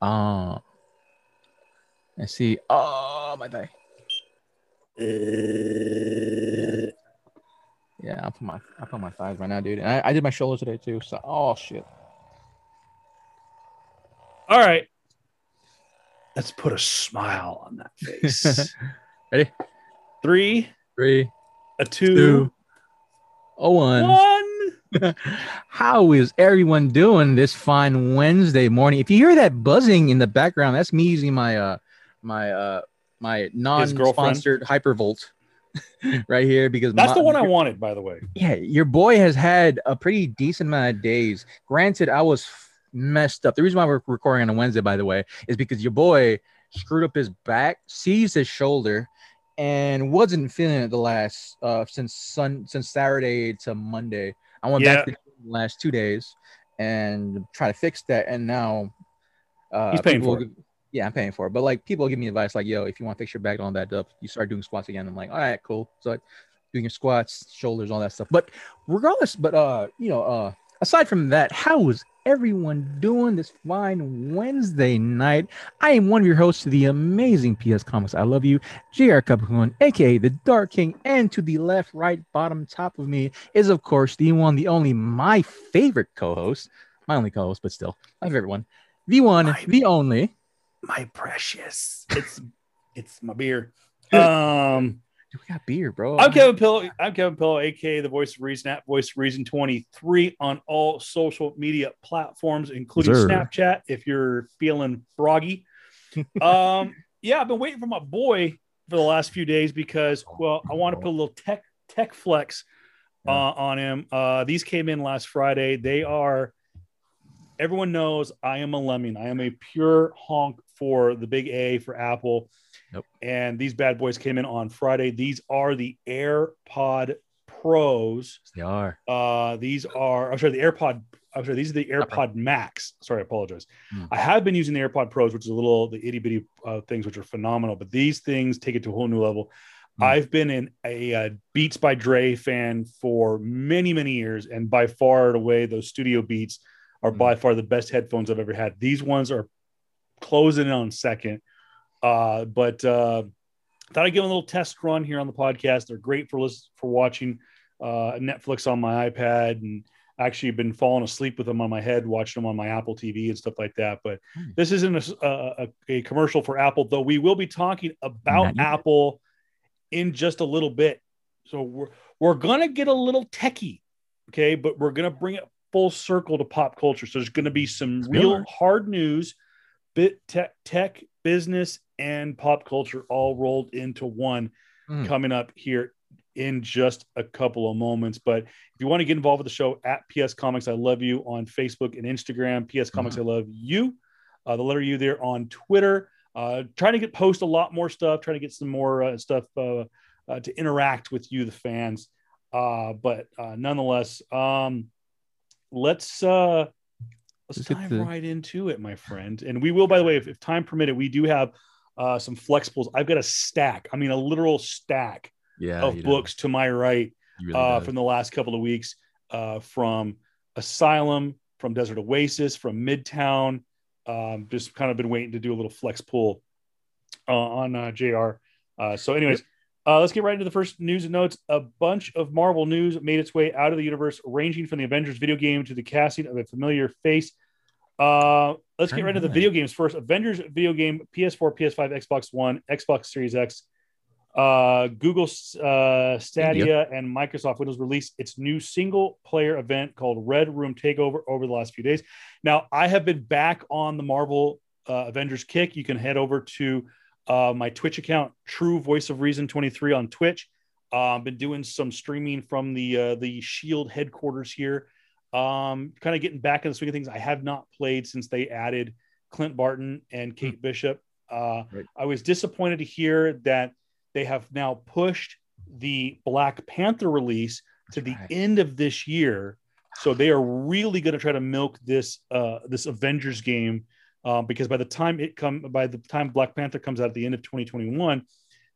Uh, let's see. Oh, my thigh. Yeah, I put my I put my thighs right now, dude. And I, I did my shoulders today too. So oh shit. All right. Let's put a smile on that face. Ready? Three, Three, a two, two, oh one. one. How is everyone doing this fine Wednesday morning? If you hear that buzzing in the background, that's me using my uh my uh my non-sponsored hypervolt right here because That's my- the one I wanted, by the way. Yeah, your boy has had a pretty decent amount of days. Granted, I was messed up. The reason why we're recording on a Wednesday, by the way, is because your boy screwed up his back, seized his shoulder, and wasn't feeling it the last uh since sun since Saturday to Monday. I went back Yeah. to the last two days and try to fix that, and now uh, He's paying for it. Yeah, I'm paying for it. But like people give me advice like, yo, if you want to fix your back, all that up, you start doing squats again. I'm like, all right, cool. So like, doing your squats, shoulders, all that stuff. But regardless, but uh, you know, uh, aside from that, how is everyone doing this fine Wednesday night? I am one of your hosts to the amazing PS Comics. I love you, JR Cabacungan, aka the Dark King, and to the left, right, bottom, top of me is of course the one, the only, my favorite co-host, my only co-host, but still my favorite one, the one, My- the only. My precious. It's it's my beer. Um Dude, we got beer, bro. I'm Kevin Pillow. I'm Kevin Pillow, aka the voice of reason at voice of reason 23 on all social media platforms, including Sir. Snapchat. If you're feeling froggy, um, yeah, I've been waiting for my boy for the last few days because, well, I want to put a little tech tech flex uh, on him. Uh, these came in last Friday. They are. Everyone knows I am a lemming. I am a pure honk for the big A for Apple. Nope. And these bad boys came in on Friday. These are the AirPod Pros. They are. Uh, these are, I'm sorry, the AirPod. I'm sorry, these are the AirPod Max. Sorry, I apologize. Hmm. I have been using the AirPod Pros, which is a little the itty bitty uh, things, which are phenomenal. But these things take it to a whole new level. Hmm. I've been in a, uh Beats by Dre fan for many, many years, and by far and away, those Studio Beats are Hmm. by far the best headphones I've ever had. These ones are closing in on second. Uh, but uh, thought I'd give them a little test run here on the podcast. They're great for listen, for watching uh, Netflix on my iPad, and actually been falling asleep with them on my head, watching them on my Apple TV and stuff like that. But Hmm. this isn't a, a, a commercial for Apple, though. We will be talking about Apple in just a little bit. So we're we're gonna get a little techie, okay, but we're gonna bring it full circle to pop culture. So there's gonna be some real hard news, bit tech, tech, business, and pop culture all rolled into one Mm. coming up here in just a couple of moments. But if you want to get involved with the show at PS Comics, I love you on Facebook and Instagram. PS Comics, I love you. Uh, the letter U there on Twitter. Uh, trying to get post a lot more stuff. Trying to get some more uh, stuff uh, uh, to interact with you, the fans. Uh, but uh, nonetheless, um, let's uh, let's Let's get dive the- right into it, my friend. And we will, by the way, if, if time permitted, we do have uh, some flexibles. I've got a stack. I mean, a literal stack Yeah. of books to my right really uh, from the last couple of weeks uh, from Asylum, from Desert Oasis, from Midtown. Um, just kind of been waiting to do a little flex pull uh, on uh, JR. Uh, so, anyways, uh, let's get right into the first news and notes. A bunch of Marvel news made its way out of the universe, ranging from the Avengers video game to the casting of a familiar face. Uh, let's get right into the video games first. Avengers video game, PS4, PS5, Xbox One, Xbox Series X, uh, Google uh, Stadia and Microsoft Windows released its new single player event called Red Room Takeover over the last few days. Now, I have been back on the Marvel uh, Avengers kick. You can head over to uh, my Twitch account, True Voice of Reason 23 on Twitch. Uh, been doing some streaming from the uh, the Shield headquarters here. Um, kind of getting back in the swing of things. I have not played since they added Clint Barton and Kate Bishop. Uh, Right. I was disappointed to hear that they have now pushed the Black Panther release to the right. end of this year. So they are really going to try to milk this uh, this Avengers game um, because by the time it come by the time Black Panther comes out at the end of 2021,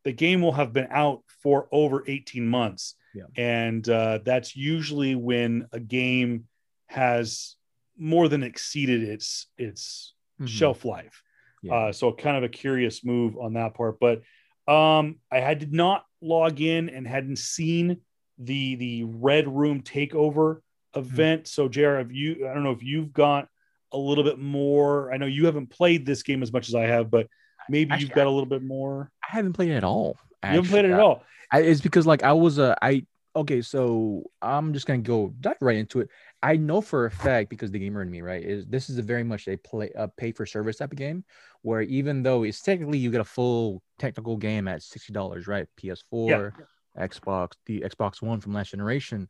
the game will have been out for over 18 months, Yeah. and uh, that's usually when a game has more than exceeded its its Mhm. shelf life. Yeah. Uh, so kind of a curious move on that part. But um, I had did not log in and hadn't seen the the Red Room takeover event. So JR, have you I don't know if you've got a little bit more. I know you haven't played this game as much as I have, but maybe Actually, you've got a little bit more. I haven't played it at all. You haven't played it actually. at all. I, it's because like I was a I okay, so I'm just gonna go dive right into it. I know for a fact because the gamer in me, right, is this is a very much a play a pay for service type of game where even though it's technically you get a full technical game at sixty dollars, right? PS4, Xbox, the Xbox One from last generation,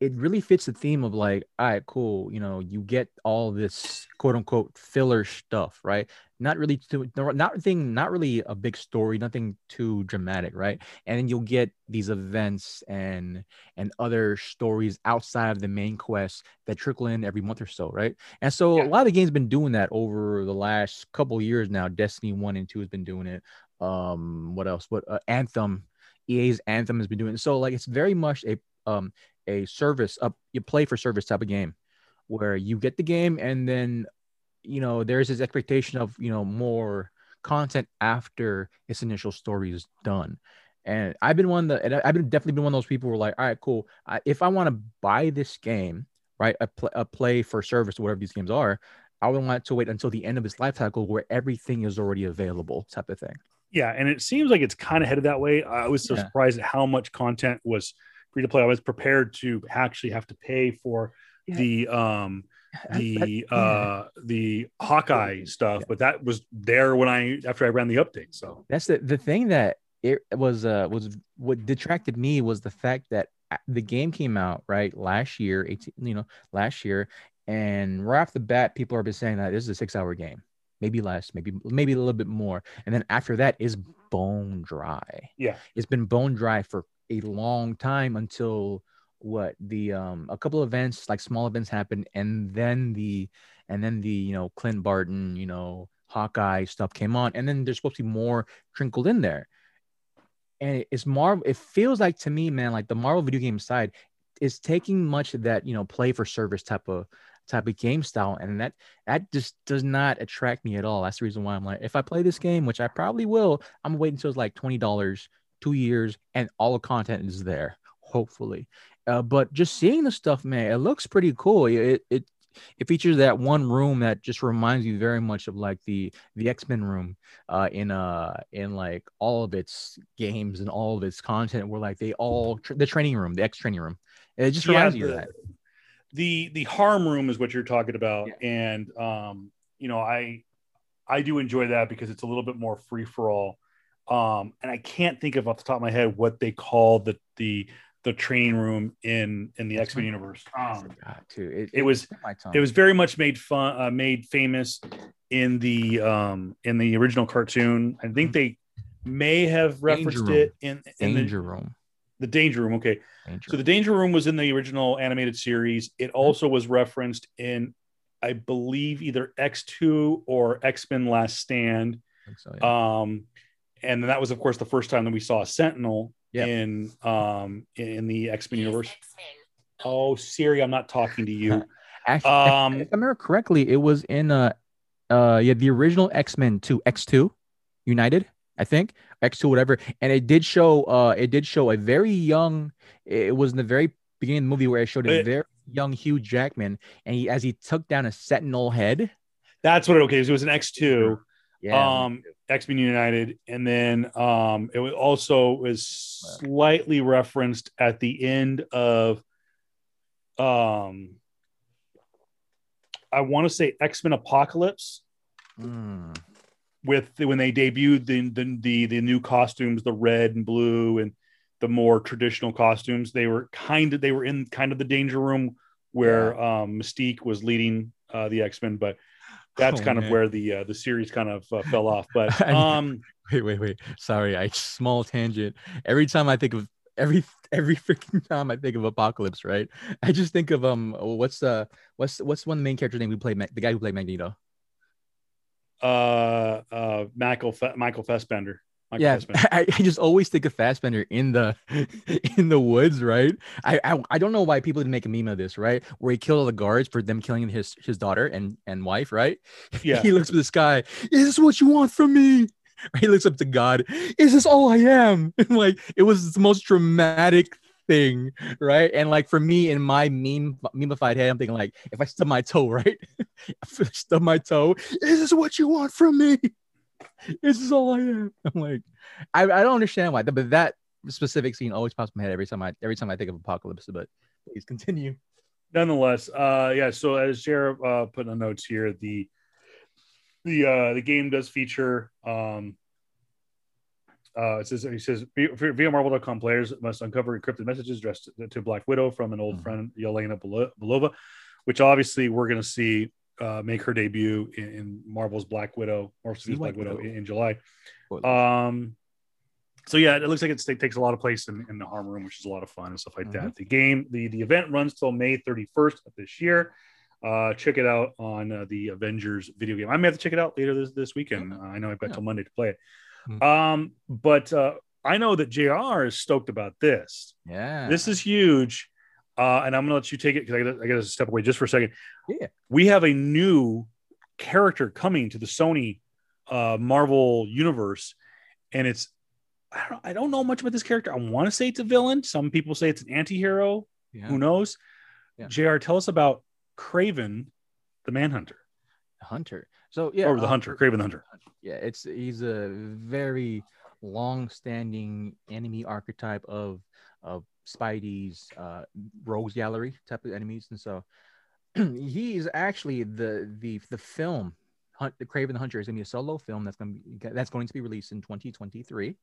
it really fits the theme of like, all right, cool, you know, you get all this quote unquote filler stuff, right? Not really too, not thing, not really a big story, nothing too dramatic, right? And then you'll get these events and and other stories outside of the main quest that trickle in every month or so, right? And so Yeah. a lot of the games been doing that over the last couple years now. Destiny one and two has been doing it. Um, what else? What uh, Anthem, EA's Anthem has been doing. So like it's very much a um a service up you play for service type of game where you get the game and then you know there's this expectation of you know more content after its initial story is done and i've been one that i've been definitely been one of those people who are like all right cool I, if i want to buy this game right a, pl- a play for service whatever these games are i would want to wait until the end of its life cycle where everything is already available type of thing Yeah, and it seems like it's kind of headed that way. I was so Yeah. surprised at how much content was free to play. I was prepared to actually have to pay for Yeah. the um the I- uh the Hawkeye stuff, Yeah. but that was there when I after I ran the update. So That's the the thing that it was uh was what detracted me was the fact that the game came out right last year, 18, you know, last year, and right off the bat, people are been saying that this is a six hour game, maybe less, maybe maybe a little bit more, and then after that is bone dry. Yeah. it's been bone dry for a long time until what the um a couple events like small events happened, and then the and then the you know Clint Barton, you know Hawkeye stuff came on, and then there's supposed to be more trickled in there. And it's Marvel. It feels like to me, man, like the Marvel video game side is taking much of that, you know, play for service type of type of game style, and that that just does not attract me at all. That's the reason why I'm like, if I play this game, which I probably will, I'm waiting until it's like twenty dollars, two years, and all the content is there. Hopefully, uh, but just seeing the stuff, man, it looks pretty cool. It it it features that one room that just reminds me very much of like the the X-Men room uh in uh in like all of its games and all of its content where like they all tr- the training room the X training room it just Yeah, reminds me of that the the harm room is what you're talking about, Yeah. and um you know I I do enjoy that because it's a little bit more free for all. Um, and I can't think of off the top of my head what they call the the the training room in in the X Men universe. I Um, forgot to it, it was- slipped my tongue. it was very much made fun uh, made famous in the um in the original cartoon. I think they may have referenced it in, in the, danger room. The danger room okay. Danger so the danger room was in the original animated series. It also was referenced in i believe either x2 or x-men last stand. I think so, yeah. um and then that was of course the first time that we saw a sentinel Yep. in um in the x-men universe oh siri i'm not talking to you Actually, um, if I remember correctly, it was in uh uh yeah the original X Men two X two United I think X two whatever, and it did show uh it did show a very young. It was in the very beginning of the movie where it showed a It- very young Hugh Jackman, and he as he took down a Sentinel head. that's what it okay so it was an x2 Yeah, um x-men united and then um it was also was slightly referenced at the end of um i want to say x-men apocalypse Mm. with when they debuted the, the the the new costumes the red and blue and the more traditional costumes. They were kind of they were in kind of the danger room where um mystique was leading uh the x-men but that's Oh, kind of where the uh, the series kind of uh, fell off but um Wait, wait, wait. Sorry, I small tangent. Every time I think of every every freaking time I think of Apocalypse, right? I just think of um, what's uh, what's what's one main character name we played? The guy who played Magneto. uh uh michael Fe- michael fassbender Michael yeah, I, I just always think of Fassbender in the in the woods, right? I, I I don't know why people didn't make a meme of this, right? Where he killed all the guards for them killing his his daughter and and wife, right? Yeah. he looks at the sky. Is this what you want from me? He looks up to God. Is this all I am? And like it was the most dramatic thing, right? And like for me in my meme memeified head, I'm thinking like, if I stub my toe, right? if I stub my toe, is this what you want from me? This is all I am. I'm like, I, I don't understand why, but that specific scene always pops in my head every time I every time I think of apocalypse. But please continue. nonetheless, uh, yeah. So as Jared uh, put in the notes here, the the uh, the game does feature. Um, uh, it says he says via Marvel.com players must uncover encrypted messages addressed to Black Widow from an old Mhm. friend Yelena Belova, which obviously we're going to see uh, make her debut in, in Marvel's Black Widow, Marvel's See Black Widow, Widow. in, in July. Um, so yeah, it looks like it takes a lot of place in, in the harm room, which is a lot of fun and stuff like that. The game, the the event runs till May 31st of this year. Uh, check it out on uh, the Avengers video game. I may have to check it out later this this weekend. Uh, I know I've got Yeah. till Monday to play it. Mhm. Um, but uh, I know that Jr. is stoked about this. yeah, This is huge. Uh, and I'm gonna let you take it because I gotta, I gotta step away just for a second. Yeah. We have a new character coming to the Sony uh, Marvel universe, and it's I don't, I don't know much about this character. I want to say it's a villain. Some people say it's an anti-hero. yeah. Who knows? Yeah. Jr. Tell us about Kraven, the Manhunter, Hunter. So yeah, or the uh, Hunter, Kraven the Hunter. yeah it's he's a very long-standing enemy archetype of of spidey's uh rogues gallery type of enemies and so he's actually the the the film hunt the kraven the hunter is going to be a solo film that's going to be that's going to be released in 2023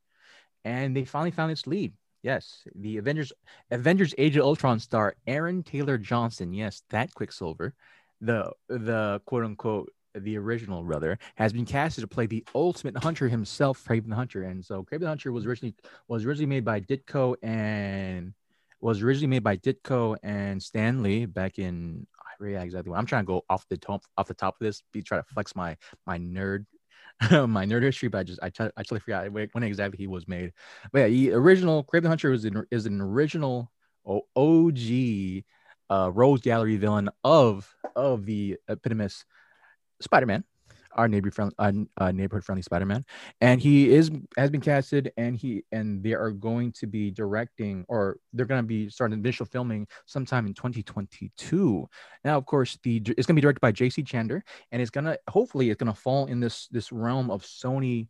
and they finally found its lead. Yes the avengers avengers age of ultron star aaron taylor johnson yes that quicksilver the the quote unquote the original rather has been casted to play the ultimate hunter himself, Kraven the Hunter. And so Kraven the Hunter was originally was originally made by Ditko and was originally made by Ditko and Stanley back in I forget exactly what I'm trying to go off the top off the top of this, be try to flex my my nerd my nerd history, but I just I, t- I totally forgot when exactly he was made. But yeah, the original Kraven the Hunter is an, is an original OG uh, Rogues Gallery villain of of the eponymous Spider-Man, our neighborhood friendly, uh, uh, neighborhood friendly Spider-Man, and he is has been casted, and he and they are going to be directing, or they're going to be starting initial filming sometime in 2022. Now, of course, the it's going to be directed by J.C. Chandor, and it's gonna hopefully it's going to fall in this this realm of Sony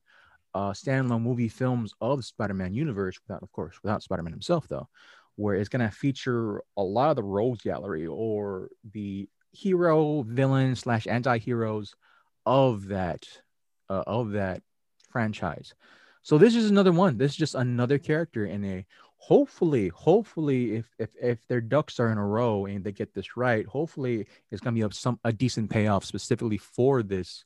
uh, standalone movie films of the Spider-Man universe, without of course without Spider-Man himself though, where it's going to feature a lot of the rogues gallery or the hero villain slash anti-heroes of that uh, of that franchise so this is another one this is just another character in a hopefully hopefully if if if their ducks are in a row and they get this right hopefully it's going to be a, some a decent payoff specifically for this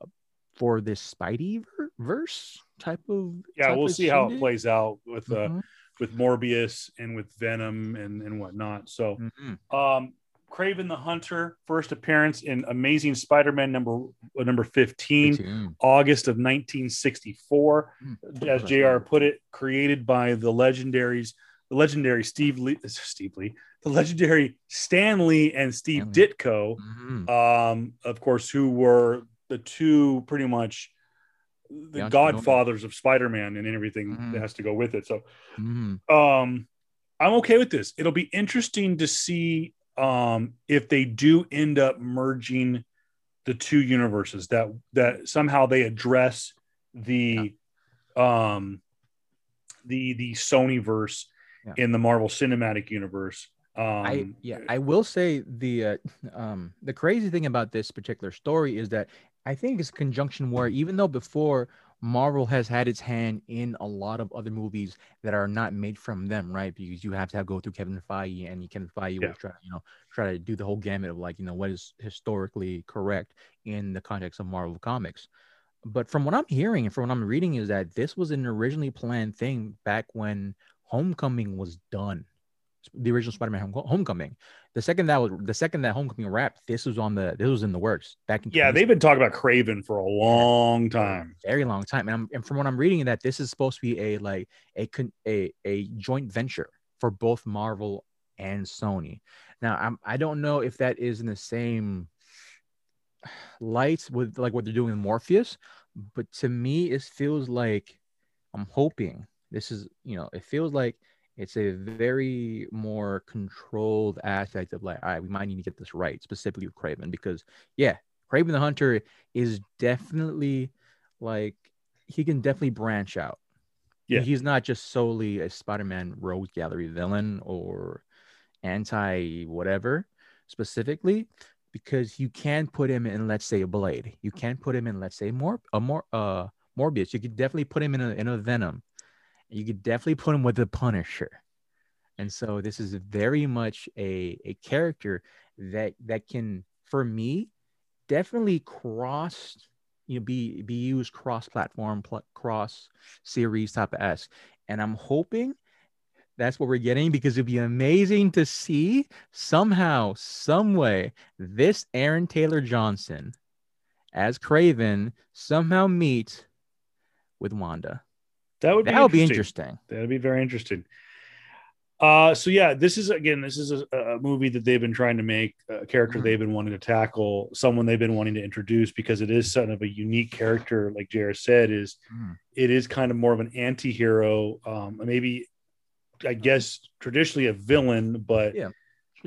uh, for this spidey ver- verse type of Yeah, type we'll of see how it plays out with uh, Mhm, with Morbius and with Venom and and whatnot. So. mhm. Um, Kraven the Hunter, first appearance in Amazing Spider-Man number uh, number 15, Mm. August of 1964. Mm. As JR put it, created by the legendaries, the legendary Steve Lee, Steve Lee, the legendary Stan Lee and Steve Stan Ditko, Mhm. um, of course, who were the two pretty much the The godfathers of Spider-Man and everything Mhm. that has to go with it. So Mhm. um i'm okay with this it'll be interesting to see um if they do end up merging the two universes that that somehow they address the um the the sony verse Yeah. in the marvel cinematic universe um I yeah, I will say the uh, um the crazy thing about this particular story is that I think it's conjunction where even though before Marvel has had its hand in a lot of other movies that are not made from them, right? Because you have to have, go through Kevin Feige, and Kevin Feige Yeah. will try, you know, try to do the whole gamut of like, you know, what is historically correct in the context of Marvel comics. But from what I'm hearing and from what I'm reading is that this was an originally planned thing back when Homecoming was done the original Spider-Man Homecoming. The second that was the second that Homecoming wrapped, this was on the this was in the works back in Yeah, they've been talking about Kraven for a long time. very long time, and, I'm, and from what I'm reading, that this is supposed to be a like a a a joint venture for both Marvel and Sony. Now, I'm I don't know if that is in the same light with like what they're doing with Morbius, but to me, it feels like I'm hoping this is you know it feels like it's a very more controlled aspect of like all right we might need to get this right specifically with kraven because yeah kraven the hunter is definitely like he can definitely branch out. Yeah. he's not just solely a spider-man rogue gallery villain or anti whatever specifically because you can put him in let's say a blade. You can put him in let's say more a more uh morbius. You could definitely put him in a, in a venom you could definitely put him with the Punisher. And so this is very much a, a character that that can, for me, definitely cross, you know, be be used cross platform, pl- cross series type of s. And I'm hoping that's what we're getting because it'd be amazing to see somehow, some way, this Aaron Taylor Johnson as Kraven somehow meet with Wanda. That would be That would be interesting. That'd be very interesting. Uh, so yeah, this is again, this is a, a movie that they've been trying to make, a character they've been wanting to tackle, someone they've been wanting to introduce because it is sort of a unique character, like Jared said, is Mm. it is kind of more of an anti-hero, um, maybe I guess traditionally a villain, but Yeah.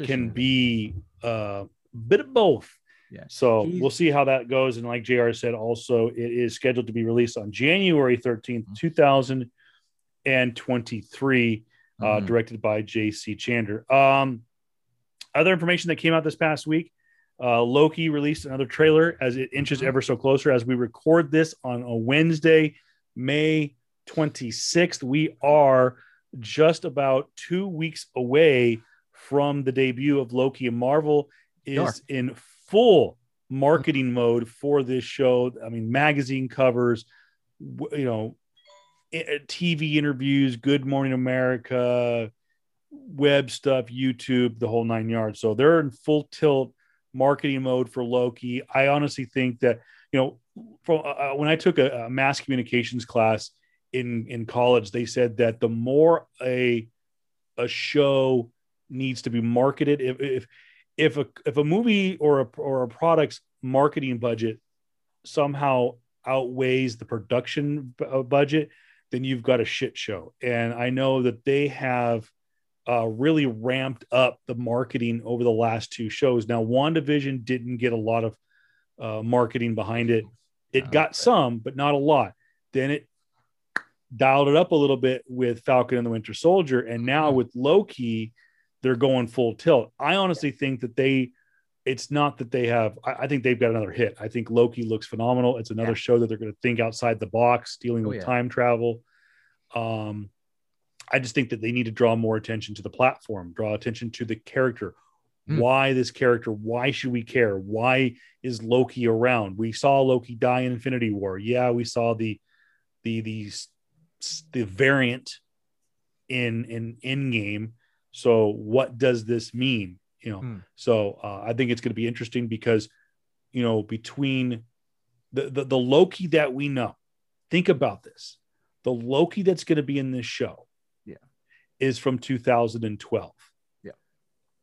can be uh, a bit of both. Yeah. So He's- we'll see how that goes. And like JR said, also, it is scheduled to be released on January 13th, Mhm. 2023, uh, Mhm. directed by JC Chandor. Um, other information that came out this past week uh, Loki released another trailer as it inches Mhm. ever so closer as we record this on a Wednesday, May 26th. We are just about two weeks away from the debut of Loki, and Marvel is in full marketing mode for this show. I mean, magazine covers, you know, TV interviews, Good Morning America, web stuff, YouTube, the whole nine yards. So they're in full tilt marketing mode for Loki. I honestly think that you know, from uh, when I took a, a mass communications class in in college, they said that the more a a show needs to be marketed, if if if a if a movie or a or a product's marketing budget somehow outweighs the production b- uh, budget, then you've got a shit show. And I know that they have uh, really ramped up the marketing over the last two shows. Now, WandaVision didn't get a lot of uh, marketing behind it. It No, got some, but not a lot. Then it dialed it up a little bit with Falcon and the Winter Soldier. And now Mhm. with Loki, they're going full tilt. I honestly think that they, it's not that they have, I, I think they've got another hit. I think Loki looks phenomenal. It's another Yeah. show that they're going to think outside the box, dealing Oh, with yeah. time travel. Um, I just think that they need to draw more attention to the platform, draw attention to the character. Hmm. Why this character? Why should we care? Why is Loki around? We saw Loki die in Infinity War. Yeah, we saw the the the the variant in in in game. So what does this mean? You know, Hmm. so uh, I think it's going to be interesting because you know between the, the the Loki that we know, think about this. The Loki that's going to be in this show, Yeah. is from 2012. Yeah.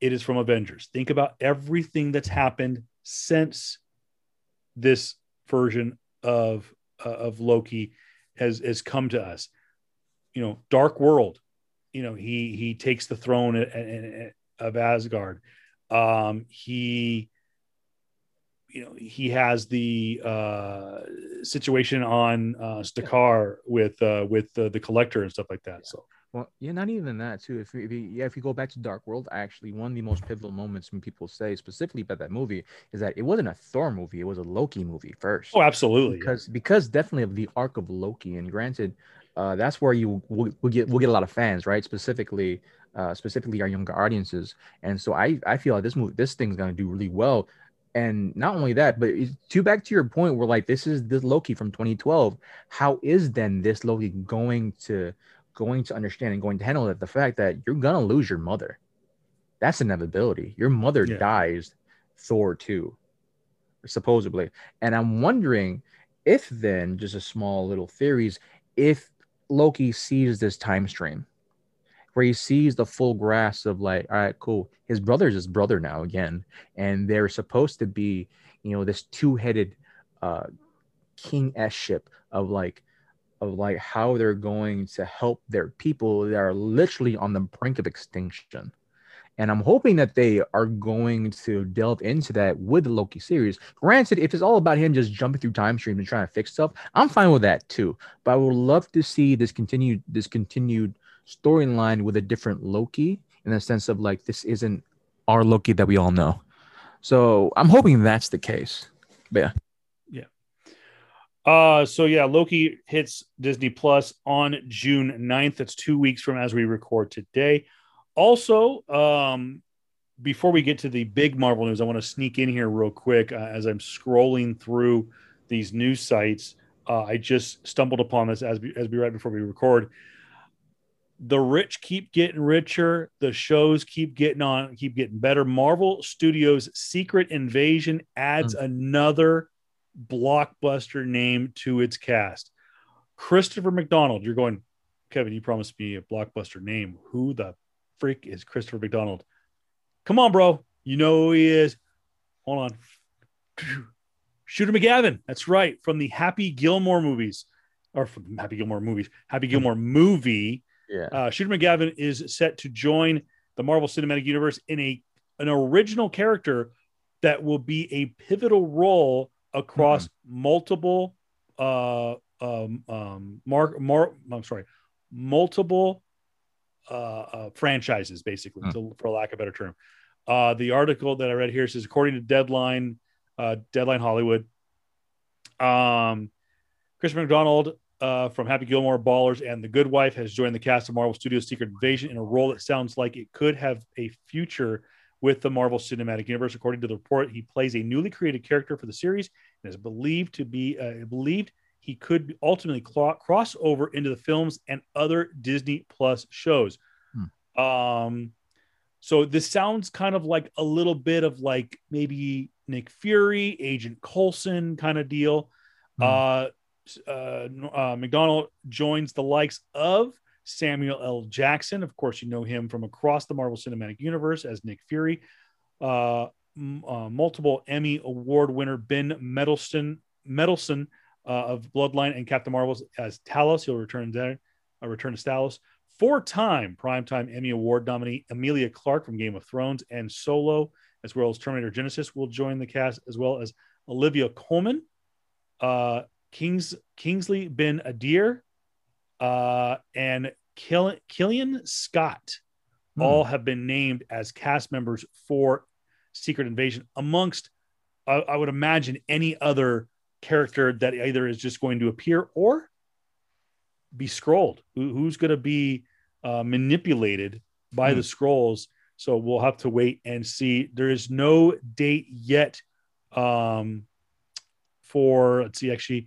it is from Avengers. Think about everything that's happened since this version of uh, of Loki has has come to us. You know, Dark World. You know, he he takes the throne of Asgard. Um, he you know he has the uh situation on uh Sakaar with uh with uh, the collector and stuff like that so Well, yeah, not even that too. If you, if you, yeah, if you go back to Dark World, actually, one of the most pivotal moments when people say specifically about that movie is that it wasn't a Thor movie; it was a Loki movie first. oh absolutely because because definitely of the arc of Loki, and granted, uh, that's where you will will get will get a lot of fans, right? Specifically, uh, specifically our younger audiences, and so I I feel like this movie this thing's gonna do really well. And not only that, but to back to your point, where like this is this Loki from 2012. How is then this Loki going to going to understand and going to handle it? The fact that you're gonna lose your mother, that's inevitability. Your mother Yeah. dies, Thor too, supposedly. And I'm wondering if then, just a small little theories, if Loki sees this time stream where he sees the full grasp of like, all right, cool. His brother's his brother now again. And they're supposed to be, you know, this two-headed uh king s ship of like of like how they're going to help their people that are literally on the brink of extinction. And I'm hoping that they are going to delve into that with the Loki series. Granted, if it's all about him just jumping through time streams and trying to fix stuff, I'm fine with that too. But I would love to see this continued this continued storyline with a different Loki in the sense of like this isn't our Loki that we all know. So I'm hoping that's the case. But yeah. Uh, so yeah, Loki hits Disney Plus on June 9th. That's two weeks from as we record today. Also, um, before we get to the big Marvel news, I want to sneak in here real quick uh, as I'm scrolling through these news sites. Uh, I just stumbled upon this as we, as we right before we record. The rich keep getting richer. The shows keep getting on, keep getting better. Marvel Studios' Secret Invasion adds another blockbuster name to its cast. Christopher McDonald. You're going, Kevin, you promised me a blockbuster name. Who the freak is Christopher McDonald? Come on, bro. You know who he is. Hold on. Shooter McGavin. That's right. From the Happy Gilmore movies, or from Happy Gilmore movies, Happy Gilmore movie. Yeah. Uh, Shooter McGavin is set to join the Marvel Cinematic Universe in a an original character that will be a pivotal role across multiple uh um um mark mark I'm sorry multiple uh, uh franchises basically Hmm. to, for lack of a better term uh the article that I read here says according to Deadline uh Deadline Hollywood um Chris McDonald uh, from Happy Gilmore, Ballers, and The Good Wife has joined the cast of Marvel Studios' Secret Invasion in a role that sounds like it could have a future with the Marvel Cinematic Universe. According to the report, he plays a newly created character for the series and is believed to be uh, believed he could ultimately clo- cross over into the films and other Disney Plus shows. Um, so this sounds kind of like a little bit of like maybe Nick Fury, Agent Coulson kind of deal. Hmm. Uh, uh, uh, McDonald joins the likes of Samuel L. Jackson. Of course, you know him from across the Marvel Cinematic Universe as Nick Fury. Uh, m- uh, multiple Emmy Award winner Ben Mendelsohn, Mendelsohn uh, of Bloodline and Captain Marvels as Talos. He'll return there, uh, return to Talos. Four-time primetime Emmy Award nominee Emilia Clarke from Game of Thrones and Solo, as well as Terminator Genisys, will join the cast, as well as Olivia Colman, uh, Kings Kingsley Ben Adir, uh, and Kill- Killian Scott Hmm. all have been named as cast members for Secret Invasion, amongst I I would imagine any other character that either is just going to appear or be scrolled. Who, who's going to be uh, manipulated by Hmm. the scrolls? So we'll have to wait and see. There is no date yet um, for let's see actually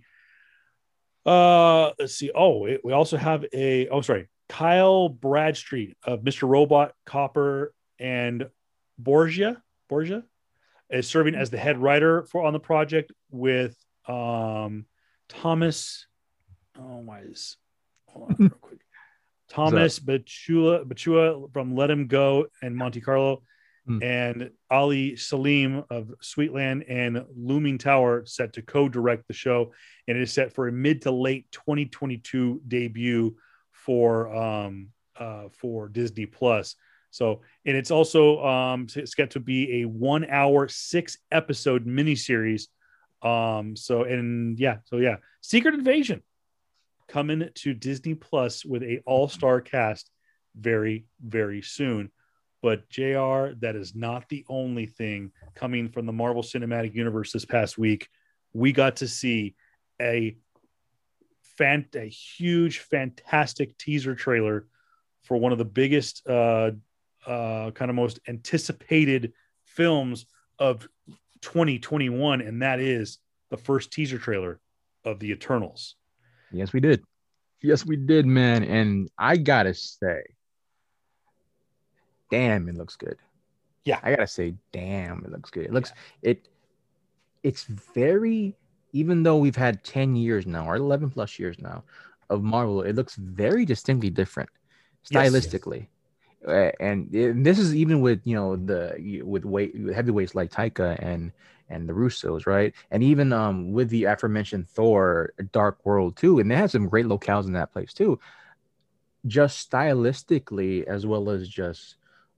uh let's see oh it- we also have a oh sorry kyle bradstreet of mr robot copper and borgia borgia is serving as the head writer for on the project with um thomas oh my! hold on real quick thomas Bachua, Bachua from let him go and monte carlo Hmm. and ali Selim of sweetland and looming tower set to co-direct the show and it is set for a mid to late 2022 debut for um uh for Disney Plus. So and it's also um it's got to be a one hour six episode miniseries. Um so and yeah so yeah Secret Invasion coming to Disney Plus with a all star cast very very soon. But JR, that is not the only thing coming from the Marvel Cinematic Universe this past week. We got to see a fan a huge fantastic teaser trailer for one of the biggest uh uh kind of most anticipated films of 2021 and that is the first teaser trailer of the Eternals. Yes, we did. Yes, we did, man. And I gotta say, damn, it looks good. Yeah. I gotta say, damn, it looks good. It looks it. It's very, even though we've had ten years now or eleven plus years now of Marvel, it looks very distinctly different Yes. stylistically. And, and this is even with you know the with weight heavyweights like Taika and and the Russos, right? And even um with the aforementioned Thor Dark World too, and they have some great locales in that place too. Just stylistically, as well as just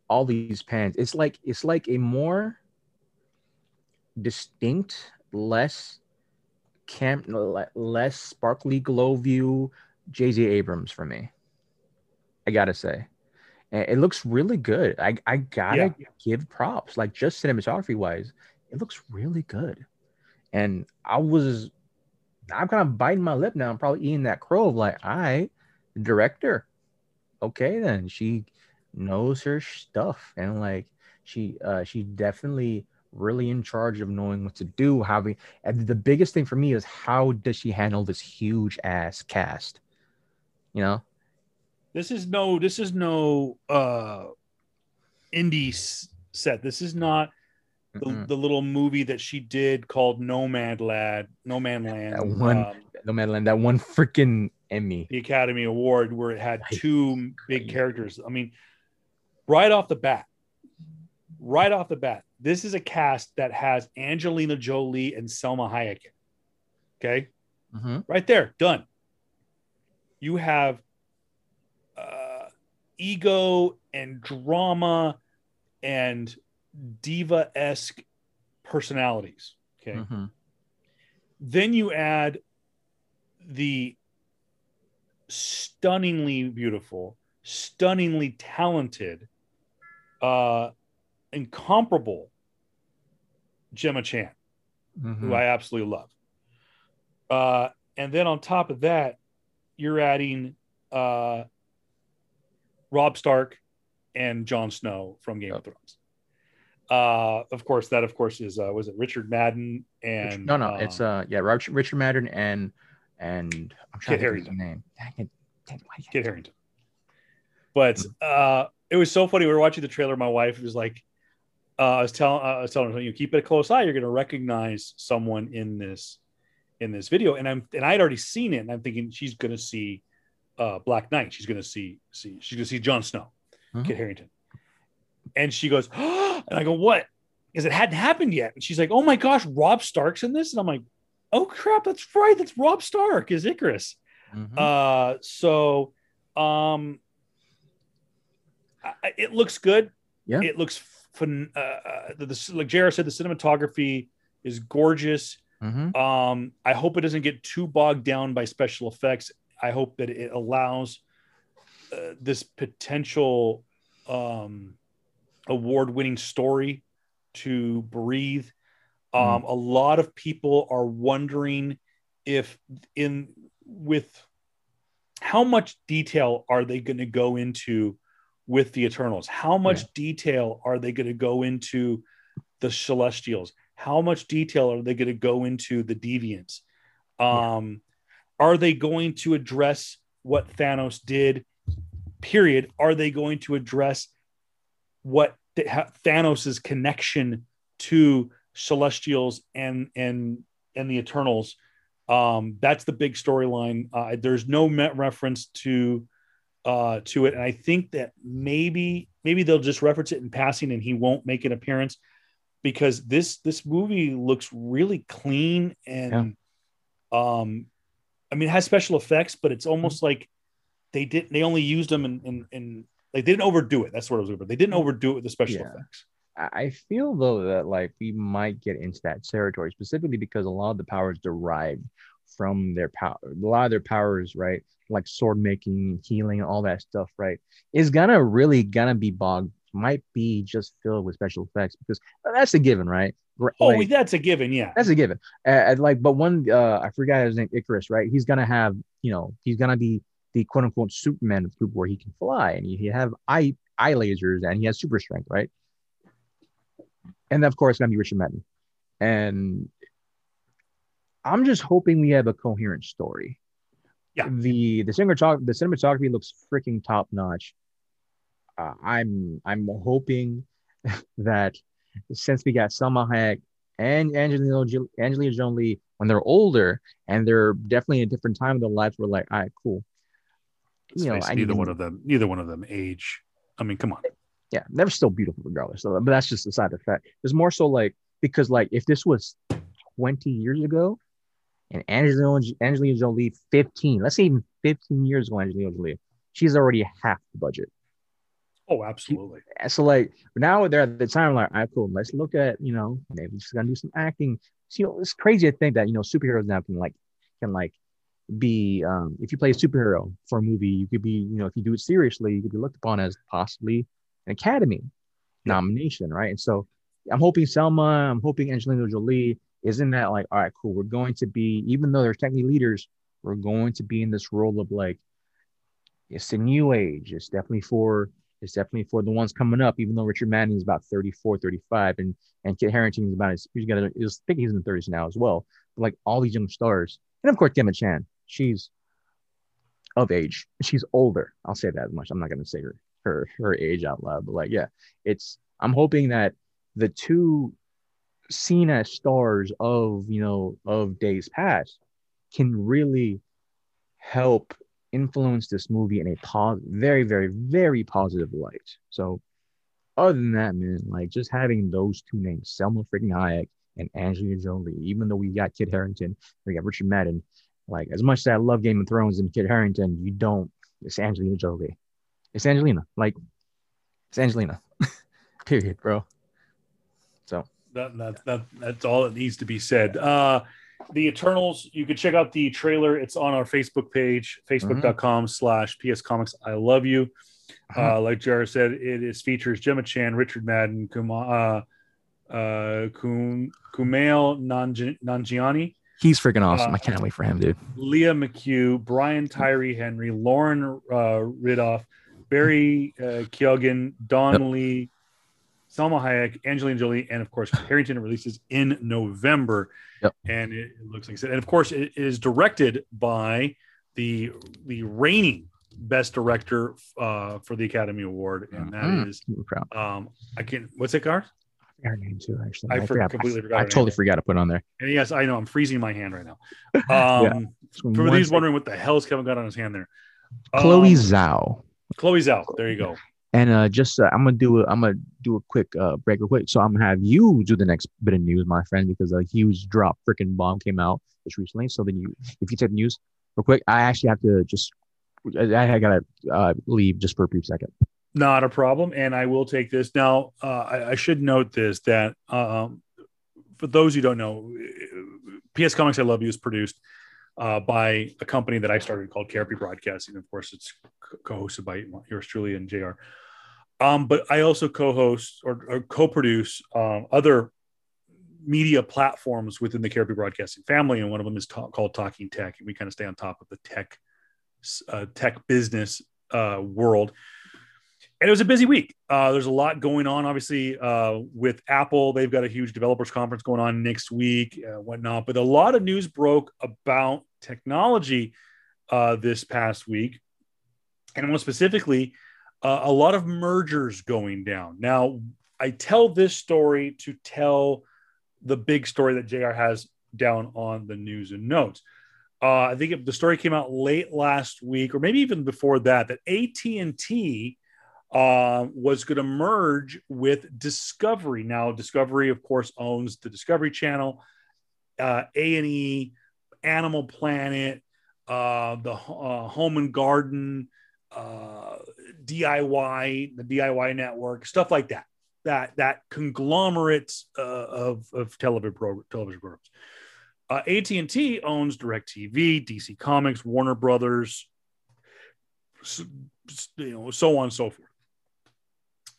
all these pans, it's like it's like a more distinct, less camp, less sparkly glow view J.J. Abrams for me. I gotta say, it looks really good. I I gotta give props, like just cinematography wise, it looks really good. And I was, I'm kind of biting my lip now. I'm probably eating that crow of like, I, the director, okay, then she knows her stuff, and like she uh she definitely really in charge of knowing what to do. How we and the biggest thing for me is how does she handle this huge ass cast? You know, This is no. This is no uh, indie set. This is not the, the little movie that she did called Nomad Lad, No Man Land. That one- um, no matter that one freaking Emmy. the Academy Award where it had two big characters. I mean, right off the bat, right off the bat, this is a cast that has Angelina Jolie and Salma Hayek. Okay, Mm-hmm. right there, done. You have ego and drama and diva esque personalities. Okay, Mm-hmm. then you add the stunningly beautiful, stunningly talented, uh, incomparable Gemma Chan, Mm-hmm. who I absolutely love. Uh, and then on top of that, you're adding uh, Robb Stark and Jon Snow from Game of Thrones. Uh, of course, that of course is uh, was it Richard Madden and no, no, it's um, uh, yeah, Richard, Richard Madden and and I'm trying Kit to of name. Dang it, dang it, can't- Kit Harington. But uh, it was so funny. We were watching the trailer. My wife was like, uh, "I was telling, uh, I was telling her, you keep it a close eye. You're going to recognize someone in this, in this video." And I'm, and I'd already seen it, and I'm thinking she's going to see uh, Black Knight. She's to see, see, she's to see Jon Snow, Mhm. Kit Harington. And she goes, and I go, "What?" Because it hadn't happened yet. And she's like, "Oh my gosh, Robb Stark's in this," and I'm like, "Oh crap, that's right. That's Robb Stark is Ikaris." Mhm. Uh, so um, I, it looks good. Yeah. it looks fun. Uh, uh, the, the, like Jared said, the cinematography is gorgeous. Mhm. Um, I hope it doesn't get too bogged down by special effects. I hope that it allows uh, this potential um, award-winning story to breathe. Um, A lot of people are wondering if, in with how much detail are they going to go into with the Eternals? How much detail are they going to go into the Celestials? How much detail are they going to go into the Deviants? Um, Are they going to address what Thanos did? Period. Are they going to address what Th- Thanos's connection to Celestials and and and the Eternals? Um, that's the big storyline. Uh, there's no me- reference to uh, to it, and I think that maybe maybe they'll just reference it in passing, and he won't make an appearance because this this movie looks really clean and um, I mean, it has special effects, but it's almost mm-hmm. like they didn't. They only used them in in, in like they didn't overdo it. That's what I was for. They didn't mm-hmm. overdo it with the special Yeah. effects. I I feel though that like we might get into that territory specifically because a lot of the powers derived from their power. A lot of their powers, right, like sword making, healing, all that stuff, right, is gonna really gonna be bogged. Might be just filled with special effects because that's a given, right? R- Oh, that's a given. Yeah. that's a given. Uh, and, like, but one, uh, I forgot his name, Ikaris, right? He's gonna have, you know, he's gonna be the quote unquote Superman of the group where he can fly and he, he have eye eye lasers and he has super strength, right? And of course, gonna be Richard Madden. And I'm just hoping we have a coherent story. Yeah. The the cinematography the cinematography looks freaking top notch. Uh, I'm I'm hoping that since we got Salma Hayek and Angelina, Angelina Jolie when they're older and they're definitely in a different time of their lives, we're like, all right, cool. You know, neither one of them, neither one of them age. I mean, come on. Yeah, they're still beautiful regardless. So, but that's just a side effect. It's more so like because like if this was 20 years ago and Angelina, Angelina Jolie 15, let's say even 15 years ago, Angelina Jolie, she's already half the budget. Oh, absolutely. So like now they're at the time like, all right, cool. Let's look at you know maybe she's gonna do some acting. So, you know, it's crazy to think that you know superheroes now can like can like be um if you play a superhero for a movie, you could be you know if you do it seriously, you could be looked upon as possibly an Academy yeah. nomination, right? And so I'm hoping Salma, I'm hoping Angelina Jolie isn't that like all right, cool. We're going to be even though they're technically leaders, we're going to be in this role of like it's a new age. It's definitely for it's definitely for the ones coming up, even though Richard Madden is about 34, 35, and and Kit Harington is about his, he's got I think he's in the 30s now as well. But like all these young stars, and of course Gemma Chan, she's of age. She's older. I'll say that much. I'm not gonna say her her her age out loud, but like yeah, it's I'm hoping that the two seen as stars of you know of days past can really help influence this movie in a positive, very, very, very positive light. So, other than that, man, like just having those two names, Salma freaking Hayek and Angelina Jolie, even though we got Kit Harington, we got Richard Madden, like as much as I love Game of Thrones and Kit Harington, you don't. It's Angelina Jolie. It's Angelina. Like, it's Angelina. Period, bro. So that, that that that's all that needs to be said. Uh the Eternals, you can check out the trailer. It's on our Facebook page, facebook.com slash PS Comics. I love you. Uh-huh. Uh, like Jared said, it is features Gemma Chan, Richard Madden, Kuma, uh, uh, Kum, Kumail Nanjiani. He's freaking awesome. Uh, I can't wait for him, dude. Lia McHugh, Brian Tyree Henry, Lauren uh, Ridloff, Barry uh, Keoghan, Don yep. Lee, Salma Hayek, Angelina Jolie, and of course, Harington releases in November. Yep. And it, looks like I said, and of course, it is directed by the the reigning best director uh, for the Academy Award, and that mm-hmm. is um, I can't. What's it, Gar? Her name too. Actually, I, I forgot, completely forgot. I totally name. forgot to put on there. And yes, I know. I'm freezing my hand right now. Um, yeah. For these wondering what the hell's Kevin got on his hand there, Chloe um, Zhao. Chloe Zhao. There you go. And uh, just uh, I'm gonna do a, I'm gonna do a quick uh, break real quick. So I'm gonna have you do the next bit of news, my friend, because a huge drop freaking bomb came out just recently. So then you, if you take the news real quick, I actually have to just I, I gotta uh, leave just for a brief second. Not a problem, and I will take this now. Uh, I, I, should note this that um, for those who don't know, PS Comics I Love You is produced uh, by a company that I started called Carefree Broadcasting. Of course, it's co-hosted by yours truly and Jr. Um, but I also co-host or, or co-produce um, other media platforms within the Caribbean Broadcasting family, and one of them is ta- called Talking Tech, and we kind of stay on top of the tech uh, tech business uh, world. And it was a busy week. Uh, there's a lot going on, obviously, uh, with Apple. They've got a huge developers conference going on next week, uh, whatnot. But a lot of news broke about technology uh, this past week, and more specifically, a lot of mergers going down. Now, I tell this story to tell the big story that JR has down on the news and notes. Uh, I think the story came out late last week, or maybe even before that, that AT and T uh, was going to merge with Discovery. Now, Discovery, of course, owns the Discovery Channel, uh, A and E, Animal Planet, uh, the uh, Home and Garden, uh, DIY, the DIY network, stuff like that. That that conglomerate uh, of of television pro- television programs. Uh, AT and T owns DirecTV, DC Comics, Warner Brothers, so, you know, so on and so forth,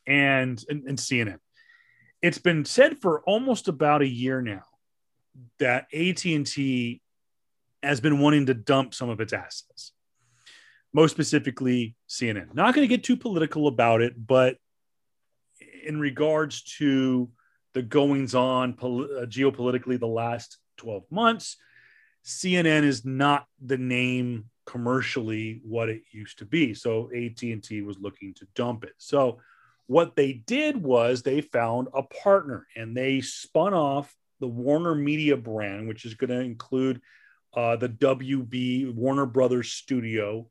and, and and CNN. It's been said for almost about a year now that AT and T has been wanting to dump some of its assets most specifically CNN. Not going to get too political about it, but in regards to the goings on pol- uh, geopolitically the last 12 months, CNN is not the name commercially what it used to be. So AT&T was looking to dump it. So what they did was they found a partner and they spun off the Warner Media brand, which is going to include uh, the WB Warner Brothers Studio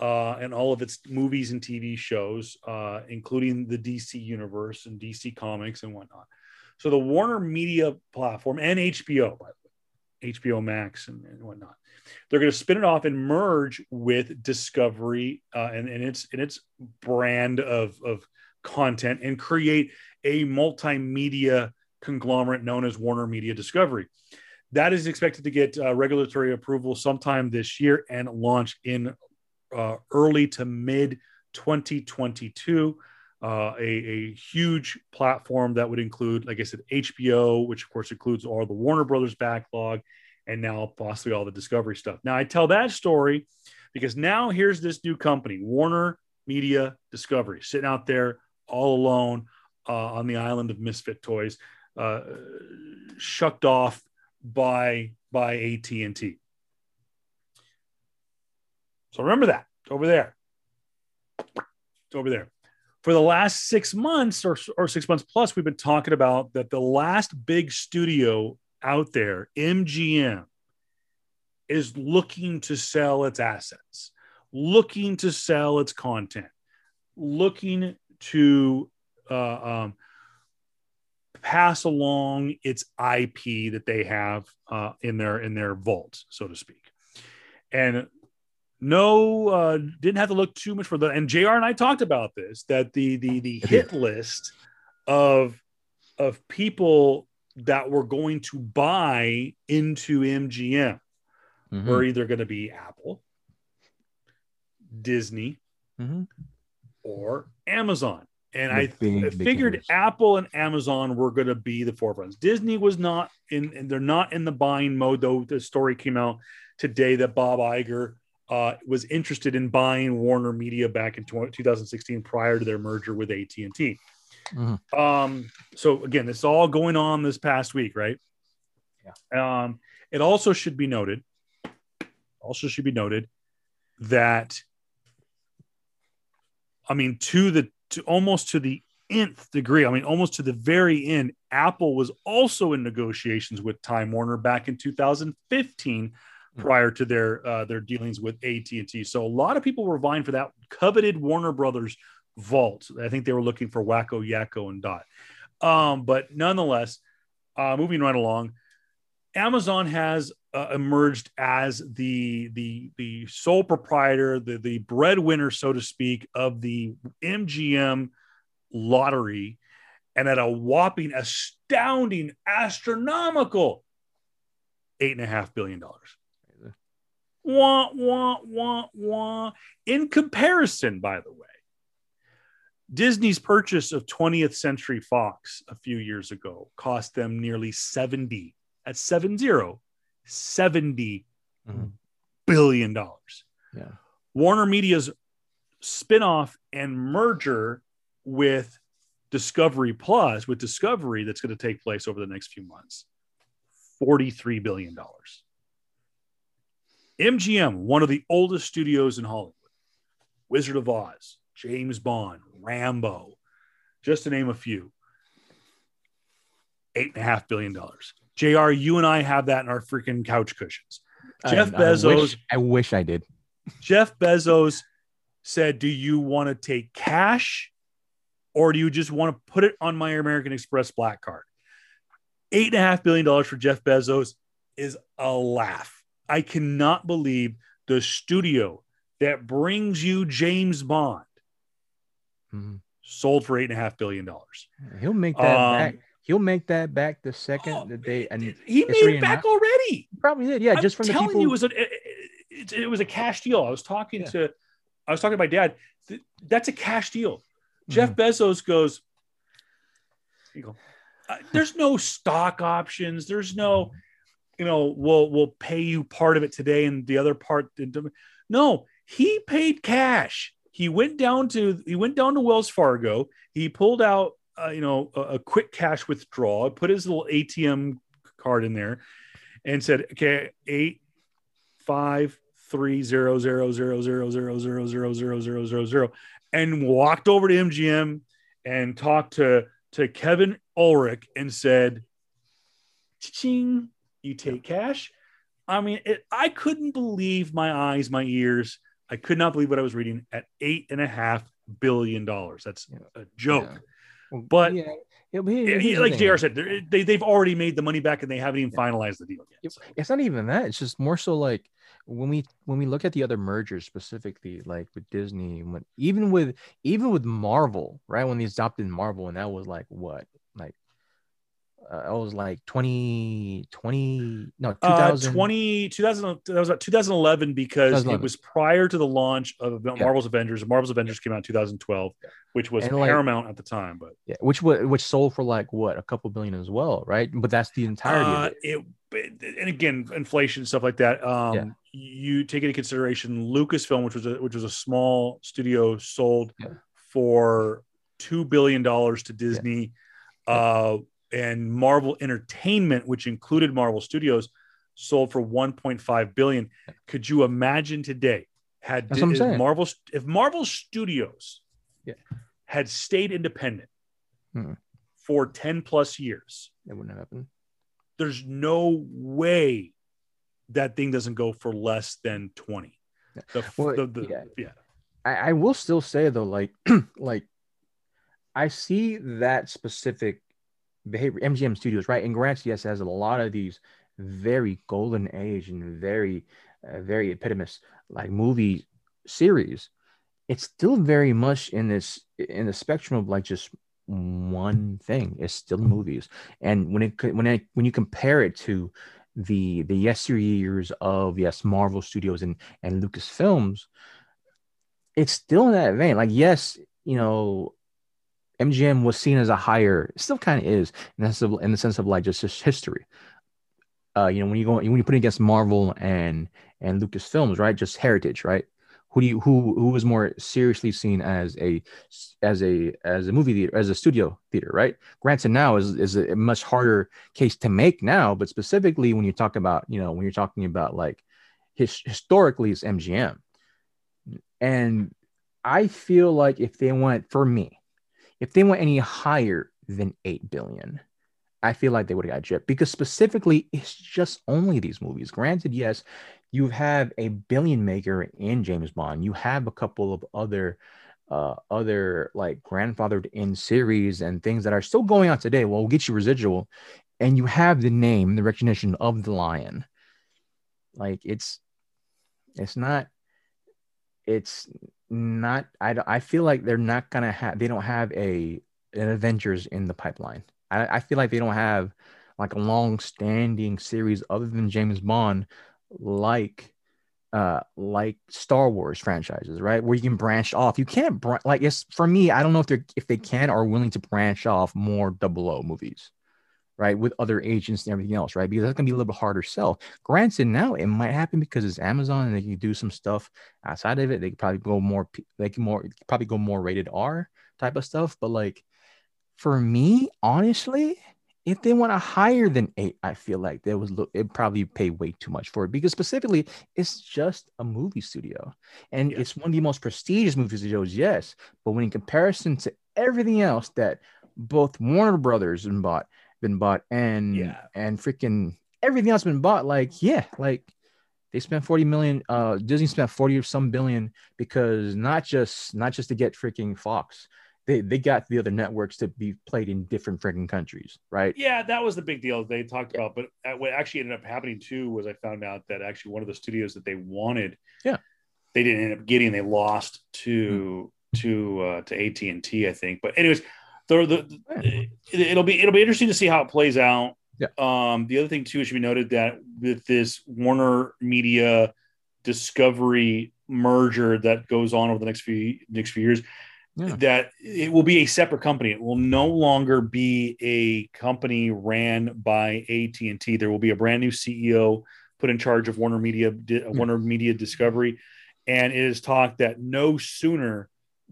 uh, and all of its movies and TV shows, uh, including the DC universe and DC Comics and whatnot. So the Warner Media platform and HBO, by the way, HBO Max and, and whatnot, they're going to spin it off and merge with Discovery uh, and, and its and its brand of of content and create a multimedia conglomerate known as Warner Media Discovery. That is expected to get uh, regulatory approval sometime this year and launch in uh, early to mid 2022. Uh, a, a, huge platform that would include, like I said, HBO, which of course includes all the Warner Brothers backlog, and now possibly all the Discovery stuff. Now, I tell that story because now here's this new company, Warner Media Discovery, sitting out there all alone uh, on the island of misfit toys, uh, shucked off by by AT&T. So remember that over there. It's over there. For the last six months or, or six months plus, we've been talking about that the last big studio out there, MGM, is looking to sell its assets, looking to sell its content, looking to uh, um, pass along its IP that they have uh, in their in their vault, so to speak. And no, uh, didn't have to look too much for the. And Jr. and I talked about this that the the the hit list of of people that were going to buy into MGM mm-hmm. were either going to be Apple, Disney, mm-hmm. or Amazon. And I, big, I figured Apple and Amazon were going to be the forefronts. Disney was not in, and they're not in the buying mode, though. The story came out today that Bob Iger uh, was interested in buying Warner Media back in 2016 prior to their merger with AT&T. Mm-hmm. Um, so again, this is all going on this past week, right? Yeah. Um, it also should be noted, also should be noted that, I mean, to the to almost to the nth degree, I mean, almost to the very end, Apple was also in negotiations with Time Warner back in 2015 hmm. Prior to their uh, their dealings with AT&T. So a lot of people were vying for that coveted Warner Brothers vault. I think they were looking for Wakko, Yakko, and Dot. Um, but nonetheless, uh, moving right along, Amazon has uh, emerged as the the the sole proprietor, the the breadwinner, so to speak, of the MGM lottery, and at a whopping, astounding, astronomical eight and a half billion dollars. Wah wah wah wah. In comparison, by the way, Disney's purchase of 20th Century Fox a few years ago cost them nearly 70 at 70 70 mm-hmm. billion dollars. Yeah. Warner Media's spinoff and merger with Discovery Plus, with Discovery, that's going to take place over the next few months, $43 billion. MGM, one of the oldest studios in Hollywood, Wizard of Oz, James Bond, Rambo, just to name a few, eight and a half billion dollars. JR, you and I have that in our freaking couch cushions. Jeff I, Bezos. I wish, I wish I did. Jeff Bezos said, Do you want to take cash or do you just want to put it on my American Express black card? Eight and a half billion dollars for Jeff Bezos is a laugh. I cannot believe the studio that brings you James Bond mm-hmm. sold for eight and a half billion dollars. He'll make that um, back he'll make that back the second oh, that they and he made it back already. Probably did, yeah. I'm just from telling the people. you, it was a it, it, was a cash deal. I was talking yeah. to I was talking to my dad. That's a cash deal. Mm-hmm. Jeff Bezos goes. You go. Uh, there's no stock options. There's no, you know, we'll we'll pay you part of it today and the other part. No, he paid cash. He went down to he went down to Wells Fargo. He pulled out uh, you know, a, a, quick cash withdrawal, put his little ATM card in there and said, okay, eight, five, three, zero, zero, zero, zero, zero, zero, zero, zero, zero, zero, zero, and walked over to MGM and talked to to Kevin Ulrich and said, "Ching, you take cash." I mean, it, I couldn't believe my eyes, my ears. I could not believe what I was reading at eight and a half billion dollars. That's a joke. Yeah. Well, But- yeah, yeah, but Yeah, here- here's yeah, the like thing, JR said, they're- they, they've already made the money back and they haven't even Yeah. finalized the deal yet. So, It's not even that. It's just more so like when we when we look at the other mergers specifically, like with Disney, when even with even with Marvel, right? When they adopted Marvel, and that was like what, like, uh, it was like 20, 20 no, Uh, 20, 2000, that was about 2011 because it was prior to the launch of Yeah. Marvel's Avengers. Marvel's Avengers came out in 2012, which was And, like- Paramount at the time. But yeah, which which sold for like what a couple billion as well, right? But that's the entirety Uh, of it. it, and again, inflation stuff like that. Um, Yeah. You take into consideration Lucasfilm, which was a, which was a small studio, sold Yeah. for two billion dollars to Disney, uh, and Marvel Entertainment, which included Marvel Studios, sold for 1.5 billion. Could you imagine today had That's if. Marvel if Marvel Studios Yeah. had stayed independent Hmm. for 10 plus years? That wouldn't have happened. there's no way that thing doesn't go for less than 20 the, Well, the, the- yeah. yeah. I, I will still say though, like, like I see that specific behavior, MGM Studios, right? And granted, yes, has a lot of these very golden age and very, uh, very epitomous like movie series. It's still very much in this in the spectrum of like just one thing. It's still movies, and when it when I when you compare it to the the yesteryears of yes Marvel Studios and and Lucasfilms, it's still in that vein. Like, yes, you know, MGM was seen as a higher, still kind of is in the sense of, in the sense of like just, history. Uh, you know, when you go when you put it against Marvel and and Lucasfilms, right? Just heritage, right? Who do you who who was more seriously seen as a as a as a movie theater as a studio theater, right? Granted, now is is a much harder case to make now, but specifically when you talk about you know when you're talking about like his, historically it's MGM, and I feel like if they went for me, if they went any higher than eight billion, I feel like they would have got gypped because specifically it's just only these movies. Granted, yes, you have a billion maker in James Bond. You have a couple of other uh other like grandfathered in series and things that are still going on today. Well, we'll get you residual, and you have the name, the recognition of the lion. Like it's it's not it's not I, I feel like they're not gonna have they don't have a an Avengers in the pipeline. I, I feel like they don't have like a long standing series other than James Bond like uh like Star Wars franchises, right? Where you can branch off. You can't br- like it's for me, I don't know if they're if they can or willing to branch off more double O movies, right? With other agents and everything else, right? Because that's gonna be a little bit harder sell. Granted, now it might happen because it's Amazon and they can do some stuff outside of it. They could probably go more they can more probably go more rated R type of stuff. But like for me, honestly, if they want a higher than eight, I feel like they was look it probably pay way too much for it because specifically it's just a movie studio and Yeah. it's one of the most prestigious movie studios, yes. But when in comparison to everything else that both Warner Brothers and bought, been bought, and Yeah. and freaking everything else been bought, like yeah, like they spent 40 million uh disney spent 40 or some billion because not just not just to get freaking fox they they got the other networks to be played in different freaking countries right yeah that was the big deal they talked about but what actually ended up happening too was i found out that actually one of the studios that they wanted Yeah. they didn't end up getting they lost to to uh to at&t i think but anyways the, the, it, it'll be it'll be interesting to see how it plays out. Yeah. um the other thing too should be noted that with this warner media discovery merger that goes on over the next few next few years Yeah. that it will be a separate company. It will no longer be a company ran by AT&T there will be a brand new CEO put in charge of Warner Media Di- Warner Media Discovery. And it is talked that no sooner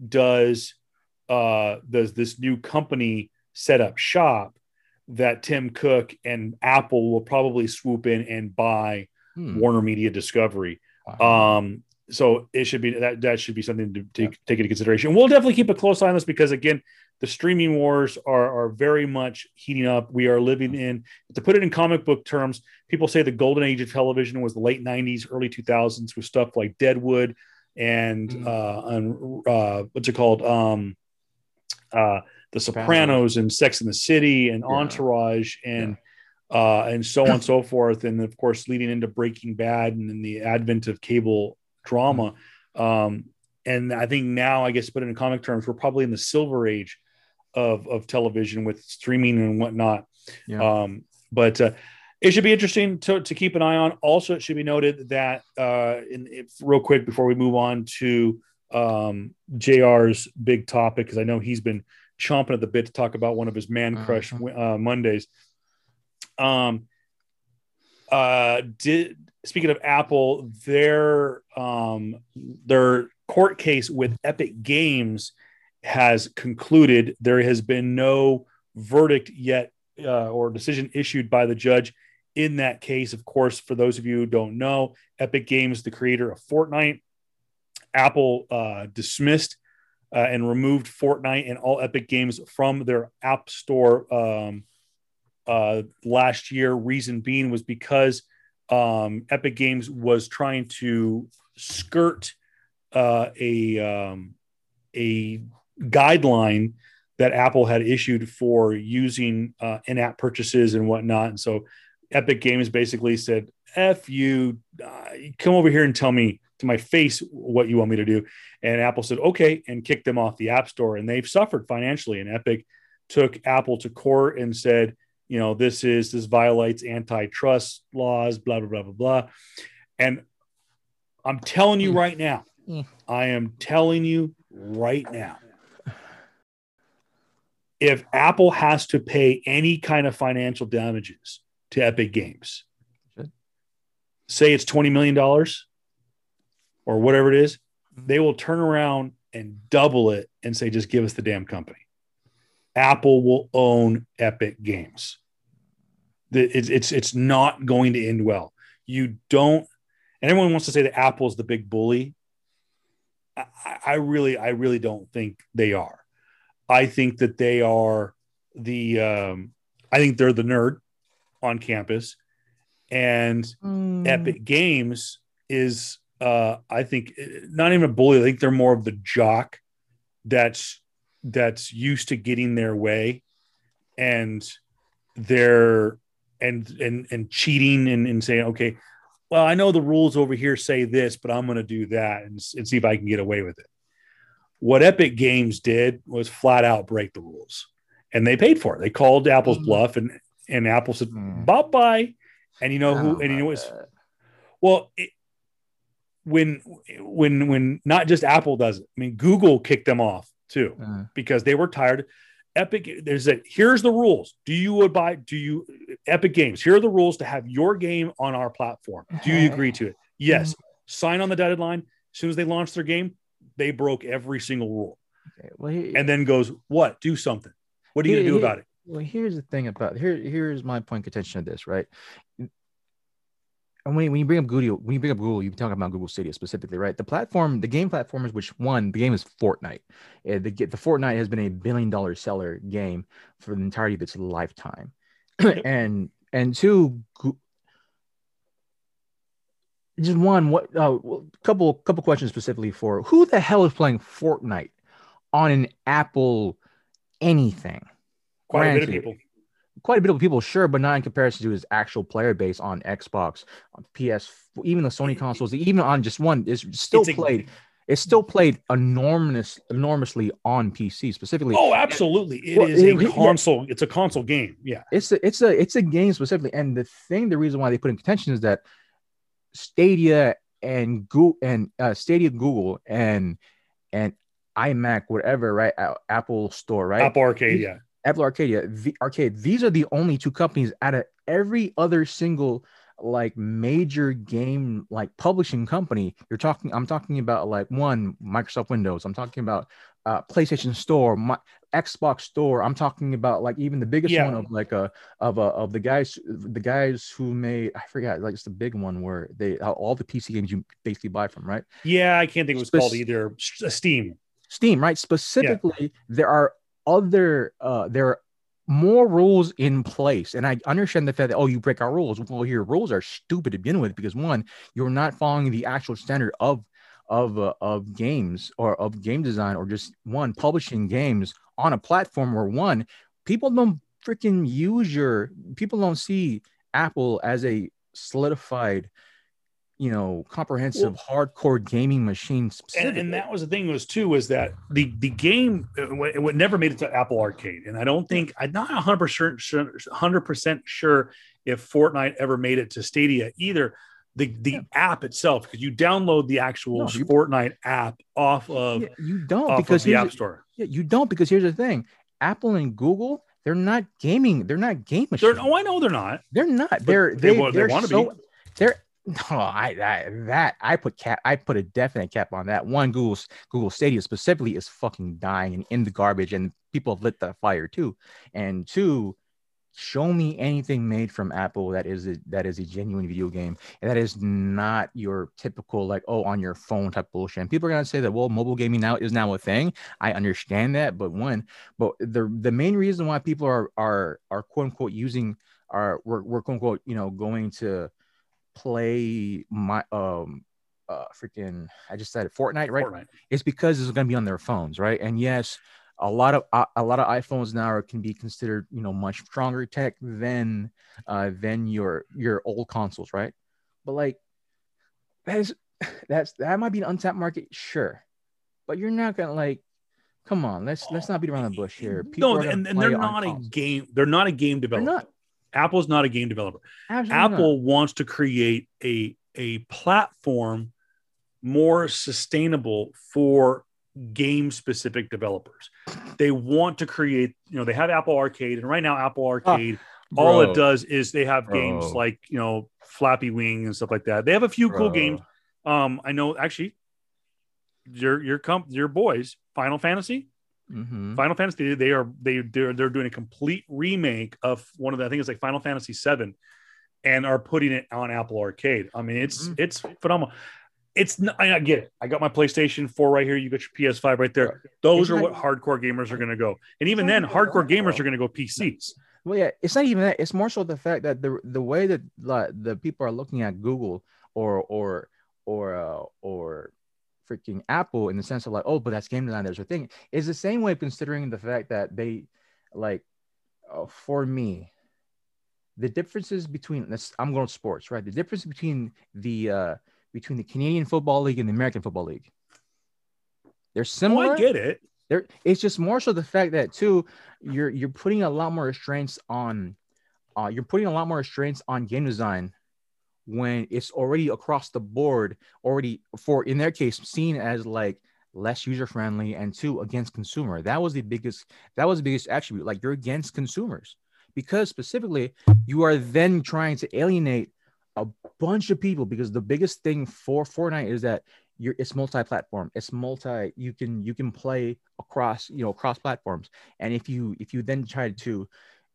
does uh does this new company set up shop that Tim Cook and Apple will probably swoop in and buy Hmm. Warner Media Discovery Wow. um, so it should be that that should be something to take, yeah. take into consideration. We'll definitely keep a close eye on this because again, the streaming wars are are very much heating up. We are living in to put it in comic book terms. People say the golden age of television was the late '90s, early 2000s with stuff like Deadwood and mm. uh, and uh, what's it called? Um, uh, the Sopranos and Sex in the City and yeah. Entourage and. Yeah uh, and so on and so forth. And of course, leading into Breaking Bad and then the advent of cable drama. Um, and I think now, I guess, put in comic terms, we're probably in the silver age of, of television with streaming and whatnot. Yeah. Um, but uh, it should be interesting to, to keep an eye on. Also, it should be noted that, uh, in, if, real quick before we move on to um, JR's big topic, because I know he's been chomping at the bit to talk about one of his man crush uh-huh. uh, Mondays. Um, uh, did speaking of Apple, their um, their court case with Epic Games has concluded. There has been no verdict yet uh, or decision issued by the judge in that case. Of course, for those of you who don't know, Epic Games, the creator of Fortnite, Apple uh, dismissed uh, and removed Fortnite and all Epic games from their App Store um, uh, last year. Reason being was because um, Epic Games was trying to skirt uh, a um, a guideline that Apple had issued for using uh, in-app purchases and whatnot. And so Epic Games basically said, "F you, uh, come over here and tell me to my face what you want me to do." And Apple said, "Okay," and kicked them off the App Store. And they've suffered financially. And Epic took Apple to court and said, you know, this is this violates antitrust laws, blah blah blah blah blah. And I'm telling you right now. I am telling you right now, if Apple has to pay any kind of financial damages to Epic Games, say it's $20 million or whatever it is, mm-hmm. they will turn around and double it and say, just give us the damn company. Apple will own Epic Games. It's, it's, it's not going to end well. You don't, and everyone wants to say that Apple's the big bully. I, I really, I really don't think they are. I think that they are the, um, I think they're the nerd on campus, and mm. Epic Games is, uh, I think, not even a bully. I think they're more of the jock that's that's used to getting their way and they're and and and cheating and, and saying okay well i know the rules over here say this but i'm going to do that and, and see if i can get away with it what epic games did was flat out break the rules and they paid for it they called apple's mm. bluff and and apple said mm. bye bye and you know who and you know what's well it, when when when not just apple does it i mean google kicked them off too, uh, because they were tired. Epic, there's a here's the rules. Do you abide? Do you Epic Games? Here are the rules to have your game on our platform. Do you agree to it? Yes. Mm-hmm. Sign on the dotted line. As soon as they launched their game, they broke every single rule. Okay. Well, he, and then goes, what? Do something. What are you gonna do about it? Well, here's the thing about here. Here's my point contention of this, right? And when, when you bring up Google, when you bring up Google, you talk about Google Stadia specifically, right? The platform, the game platform is which one? The game is Fortnite. Uh, the, the Fortnite has been a billion dollar seller game for the entirety of its lifetime, and and two, just one. What? Uh, couple couple questions specifically for who the hell is playing Fortnite on an Apple anything? Quite Granted, a bit of people quite a bit of people, sure, but not in comparison to his actual player base on Xbox, on PS, even the Sony consoles, even on just one is still it's played. A, it's still played enormous, enormously on PC specifically. Oh, absolutely! It well, is a it, console. Yeah. It's a console game. Yeah, it's a it's a it's a game specifically. And the thing, the reason why they put in contention is that Stadia and Google and uh, Stadia, Google and and iMac, whatever, right? Apple Store, right? Apple Arcade, yeah Apple Arcadia, the Arcade. These are the only two companies out of every other single like major game like publishing company you're talking i'm talking about like one microsoft windows i'm talking about uh, PlayStation Store, my Xbox Store. I'm talking about like even the biggest Yeah. one of like a of a of the guys the guys who made I forgot like it's the big one where they all the PC games you basically buy from right Yeah, I can't think it was Spec- called either. Uh, Steam. Steam right specifically there are other uh there are more rules in place. And I understand the fact that oh you break our rules. Well your rules are stupid to begin with because one you're not following the actual standard of of uh, of games or of game design or just one publishing games on a platform where one people don't freaking use your people don't see Apple as a solidified you know comprehensive hardcore gaming machine and, and that was the thing was too was that the the game uh, it, it never made it to Apple Arcade, and I don't think I'm not 100 percent sure, 100 percent sure if Fortnite ever made it to Stadia either. The the Yeah. app itself, because you download the actual No, you- Fortnite app off of Yeah, you don't because the App Store. Yeah, you don't because here's the thing: Apple and Google, they're not gaming. They're not game machines. They're, oh, I know they're not. They're not. They're they they, they they wanna so. be. They're no, I, I that I put cap. I put a definite cap on that. One, Google's Google Stadia specifically is fucking dying and in the garbage, and people have lit the fire too. And two, show me anything made from Apple that is a, that is a genuine video game and that is not your typical like oh on your phone type bullshit. And people are gonna say that well, mobile gaming now is now a thing. I understand that, but one, but the the main reason why people are are are quote unquote using are we're, we're quote unquote you know going to play my um uh freaking I just said it Fortnite right Fortnite. it's because it's going to be on their phones, right? And yes, a lot of uh, a lot of iPhones now are, can be considered, you know, much stronger tech than uh than your your old consoles, right? But like that is that's that might be an untapped market, sure, but you're not gonna like. Come on, let's let's not beat around the bush here. People No, and, and they're not a game. They're not a game They're developer. not. Apple's not a game developer. Absolutely not. Apple wants to create a a platform more sustainable for game specific developers. They want to create, you know, they have Apple Arcade, and right now Apple Arcade, all Ah, it does is they have games like you know Flappy Wing and stuff like that. They have a few cool games. Um, I know actually, your your comp your boys Final Fantasy. Mhm. Final Fantasy, they are they they're, they're doing a complete remake of one of the I think it's like Final Fantasy VII, and are putting it on Apple Arcade. I mean, it's Mhm. it's phenomenal. It's I get it. I got my PlayStation 4 right here. You got your PS5 right there. Those It's are not- what hardcore gamers are going to go. And even then, hardcore gamers are going to go PCs. Well, yeah, it's not even that. It's more so the fact that the the way that like, the people are looking at Google or or or uh, or freaking Apple in the sense of like, oh, but that's game design. There's a thing. It's the same way considering the fact that they like uh, for me, the differences between this. I'm going to sports, right? The difference between the uh between the Canadian Football League and the American Football League. They're Oh, similar I get it. there it's just more so the fact that too you're you're putting a lot more restraints on uh you're putting a lot more restraints on game design when it's already across the board already for in their case seen as like less user friendly and two against consumer. That was the biggest that was the biggest attribute. Like you're against consumers because specifically you are then trying to alienate a bunch of people because the biggest thing for Fortnite is that you're it's multi-platform. It's multi you can you can play across you know across platforms. And if you if you then try to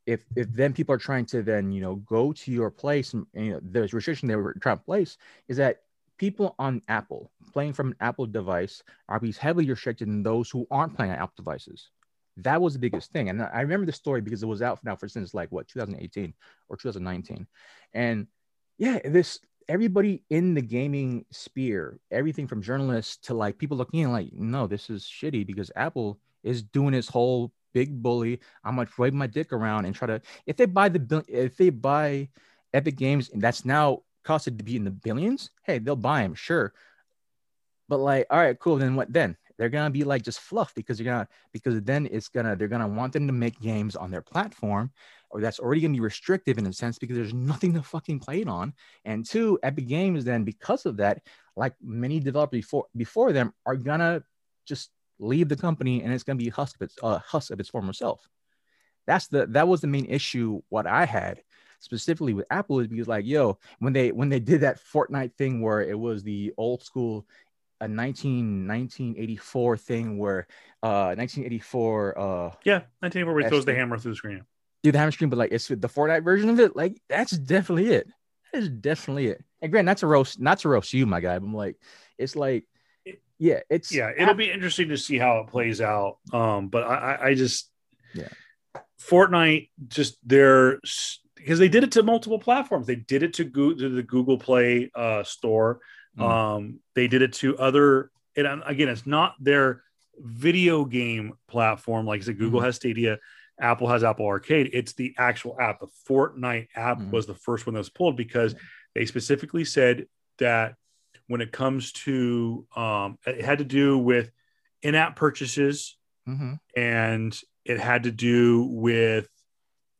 if if then people are trying to then you know go to your place and, you know there's restriction they were trying to place is that people on apple playing from an apple device are being heavily restricted than those who aren't playing on apple devices. That was the biggest thing. And i remember the story because it was out now for since like what 2018 or 2019 and yeah this everybody in the gaming sphere, everything from journalists to like people looking in like, no, this is shitty because Apple is doing this whole big bully. I'm gonna wave my dick around and try to if they buy the if they buy Epic Games and that's now costed to be in the billions, hey, they'll buy them, sure. But like, all right, cool. Then what then? They're gonna be like just fluff because you're gonna because then it's gonna they're gonna want them to make games on their platform or that's already gonna be restrictive in a sense because there's nothing to fucking play it on. And two, Epic Games then because of that, like many developers before before them are gonna just leave the company and it's gonna be husk of its uh, husk of its former self. That's the that was the main issue what I had specifically with Apple is because like, yo, when they when they did that Fortnite thing where it was the old school a 19 1984 thing where uh 1984 uh Yeah, 1984 where he throws the hammer through the screen. do the hammer screen, but like it's the Fortnite version of it. Like that's definitely it. That is definitely it. And Grant, not to roast, not to roast you, my guy. But I'm like, it's like, yeah, it's yeah it'll be interesting to see how it plays out um but i i, just Yeah. fortnite just they're because they did it to multiple platforms they did it to, Go, to the google play uh store Mm. um they did it to other and um, again it's not their video game platform like i said google Mhm. has stadia apple has apple arcade it's the actual app the fortnite app Mhm. was the first one that was pulled because they specifically said that when it comes to um, it had to do with in-app purchases Mhm. and it had to do with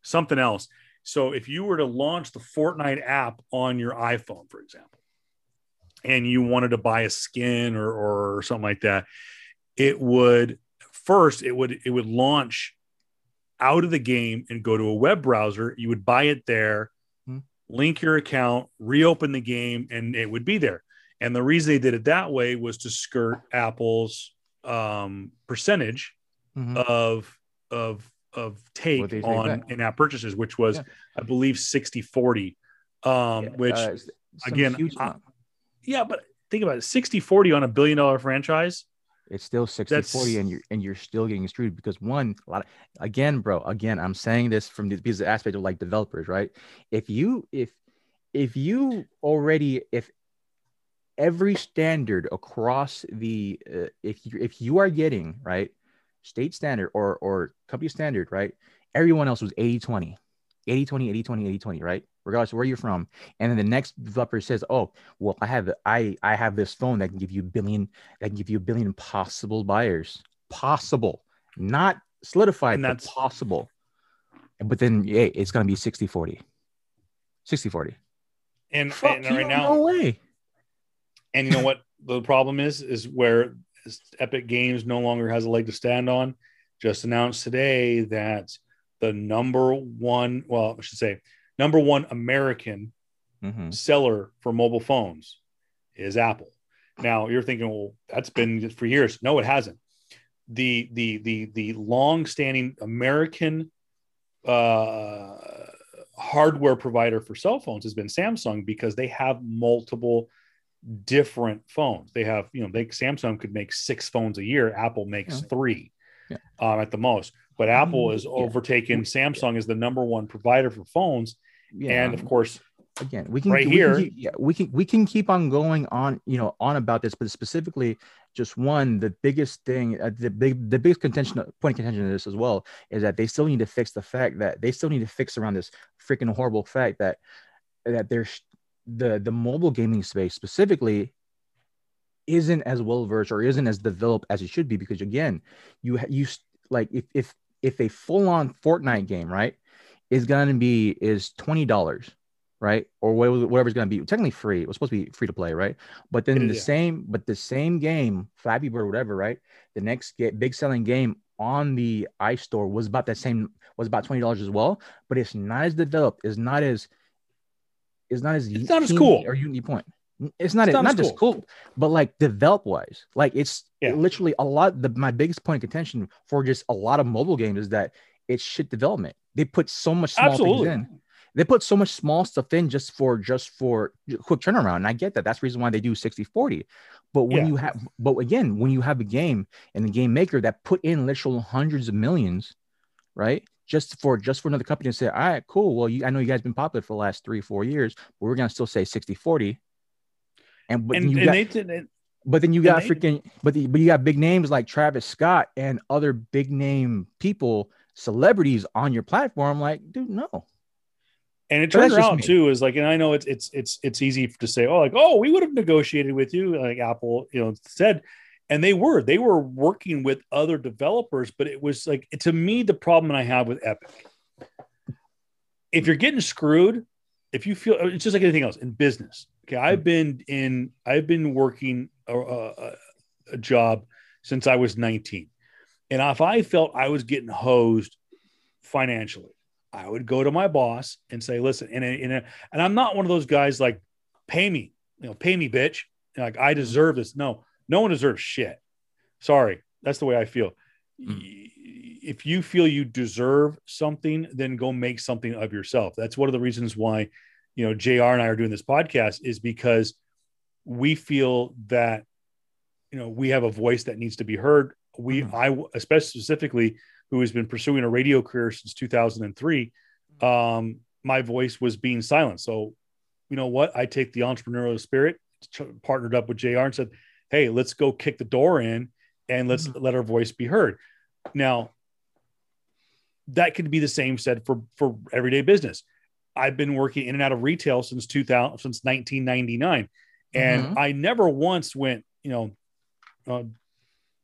something else so if you were to launch the fortnite app on your iphone for example and you wanted to buy a skin or, or something like that it would first it would it would launch out of the game and go to a web browser you would buy it there Hmm. link your account reopen the game and it would be there and the reason they did it that way was to skirt apple's um, percentage Mhm. of of of take What they take on in-app purchases which was Yeah. i believe 60 40 um, Yeah, which uh, again, I- yeah but think about it 60 40 on a billion dollar franchise it's still 60 That's- 40 and you're and you're still getting screwed because one a lot of, again bro again i'm saying this from the because the aspect of like developers right if you if if you already if every standard across the uh, if you if you are getting right state standard or or company standard right everyone else was 80 20 80 20 80 20 80 20 right regardless of where you're from. And then the next developer says oh well i have i i have this phone that can give you a billion that can give you a billion possible buyers. Possible. Not solidified And but that's- possible. But then yeah it's going to be 60 40 60 40 and, Fuck and you, right now no way And you know what the problem is? Is where Epic Games no longer has a leg to stand on. Just announced today that the number one, well, I should say, number one American Mhm. seller for mobile phones is Apple. Now you're thinking, well, that's been for years. No, it hasn't. The the the the long-standing American uh, hardware provider for cell phones has been Samsung because they have multiple different phones. They have, you know, they Samsung could make six phones a year. Apple makes Yeah. three Yeah. um, at the most. But Apple is Yeah. overtaken Samsung as the number one provider for phones. yeah And of course, again we can right we can here- keep- yeah we can we can keep on going on you know on about this but specifically just one the biggest thing uh, the big the biggest contention point of contention of this as well is that they still need to fix the fact that they still need to fix around this freaking horrible fact that that there's the the mobile gaming space specifically isn't as well versed or isn't as developed as it should be because again you you like if if if a full on Fortnite game right is going to be is twenty dollars right? Or whatever it's going to be. Technically free. It was supposed to be free to play, right? But then is, the same, but the same game, Flappy Bird, whatever, right? The next get big selling game on the iStore was about that same was about twenty dollars as well. But it's not as developed. It's not as it's not as It's not as cool. or unique point. It's not It's not, not as just cool, but like develop wise, like it's Yeah. literally a lot. The my biggest point of contention for just a lot of mobile games is that it's shit development. They put so much small Absolutely. things in they put so much small stuff in just for just for quick turnaround and i get that that's the reason why they do 60 40 but when Yeah. you have but again when you have a game and the game maker that put in literal hundreds of millions right just for just for another company to say all right cool. Well you, i know you guys been popular for the last three four years but we're gonna still say 60 40 and but and, then you and got, they did but then you got they- freaking but the, but you got big names like travis scott and other big name people celebrities on your platform like dude no. And it turns out too is like, and I know it's it's it's it's easy to say, oh, like, oh, we would have negotiated with you, like Apple, you know, said, and they were they were working with other developers, but it was like to me the problem I have with Epic. If you're getting screwed, if you feel it's just like anything else in business. Okay, I've mm-hmm. been in I've been working a, a, a job since I was 19, and if I felt I was getting hosed financially. I would go to my boss and say, listen, and, and, and I'm not one of those guys like, pay me, you know, pay me, bitch. Like I deserve this. No, no one deserves shit. Sorry. That's the way I feel. Mm. If you feel you deserve something, then go make something of yourself. That's one of the reasons why, you know, JR and I are doing this podcast is because we feel that, you know, we have a voice that needs to be heard. We, mm. I, especially specifically, who has been pursuing a radio career since 2003, um, my voice was being silent. So, you know what? I take the entrepreneurial spirit, partnered up with JR and said, Hey, let's go kick the door in and let's mm-hmm. let our voice be heard. Now, that could be the same said for, for everyday business. I've been working in and out of retail since 2000, since 1999. And mm-hmm. I never once went, you know, uh,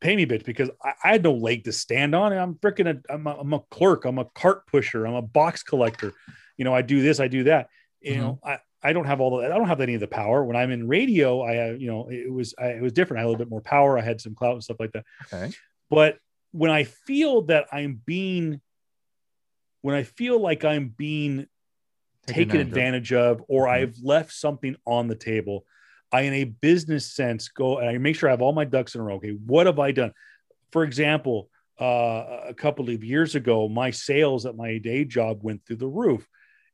pay me bitch because I, I, had no leg to stand on. I'm freaking a, I'm a, I'm a clerk. I'm a cart pusher. I'm a box collector. You know, I do this, I do that. You mm-hmm. know, I, I don't have all the, I don't have any of the power. When I'm in radio, I have, you know, it was, I, it was different. I had a little bit more power. I had some clout and stuff like that. Okay. But when I feel that I'm being, when I feel like I'm being taken advantage, advantage of, or mm-hmm. I've left something on the table, I, in a business sense, go and I make sure I have all my ducks in a row. Okay, what have I done? For example, uh, a couple of years ago, my sales at my day job went through the roof,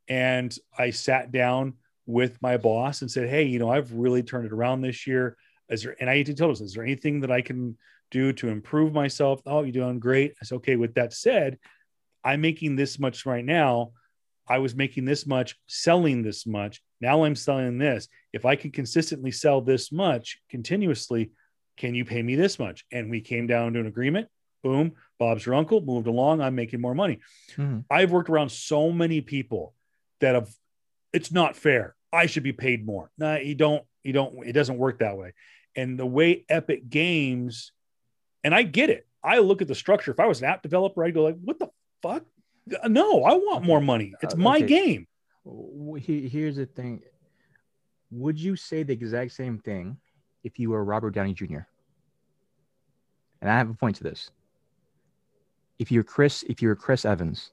and I sat down with my boss and said, "Hey, you know, I've really turned it around this year. Is there?" And I need to tell us, "Is there anything that I can do to improve myself?" Oh, you're doing great. I said, "Okay." With that said, I'm making this much right now. I was making this much, selling this much. Now I'm selling this. If I can consistently sell this much continuously, can you pay me this much? And we came down to an agreement. Boom. Bob's your uncle moved along. I'm making more money. Mm-hmm. I've worked around so many people that have, it's not fair. I should be paid more. No, you don't, you don't, it doesn't work that way. And the way Epic Games, and I get it. I look at the structure. If I was an app developer, I'd go like, what the fuck? No, I want more money. It's uh, my game. Here's the thing. Would you say the exact same thing if you were Robert Downey Jr.? And I have a point to this. If you're Chris, if you're Chris Evans,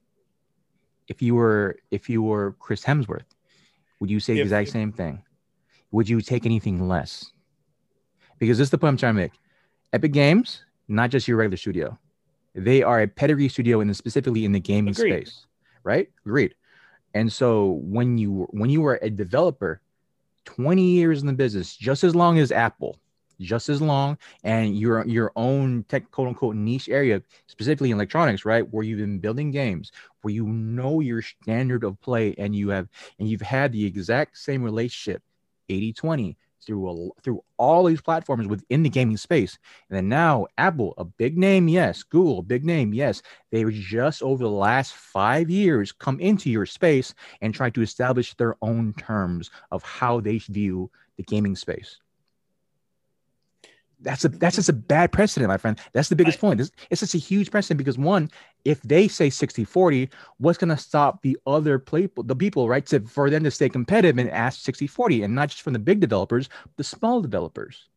if you were if you were Chris Hemsworth, would you say the exact same thing? Would you take anything less? Because this is the point I'm trying to make. Epic Games, not just your regular studio. They are a pedigree studio and specifically in the gaming Agreed. space, right? Agreed. And so when you when you were a developer, 20 years in the business, just as long as Apple, just as long, and your your own tech quote unquote niche area, specifically in electronics, right, where you've been building games, where you know your standard of play, and you have and you've had the exact same relationship, 80-20, through a, through all these platforms within the gaming space. And then now Apple, a big name, yes. Google, big name, yes. They just over the last five years come into your space and try to establish their own terms of how they view the gaming space that's a that's just a bad precedent, my friend. That's the biggest I, point. It's, it's just a huge precedent because one, if they say 60-40, what's gonna stop the other people, the people, right, to for them to stay competitive and ask 60-40, and not just from the big developers, the small developers.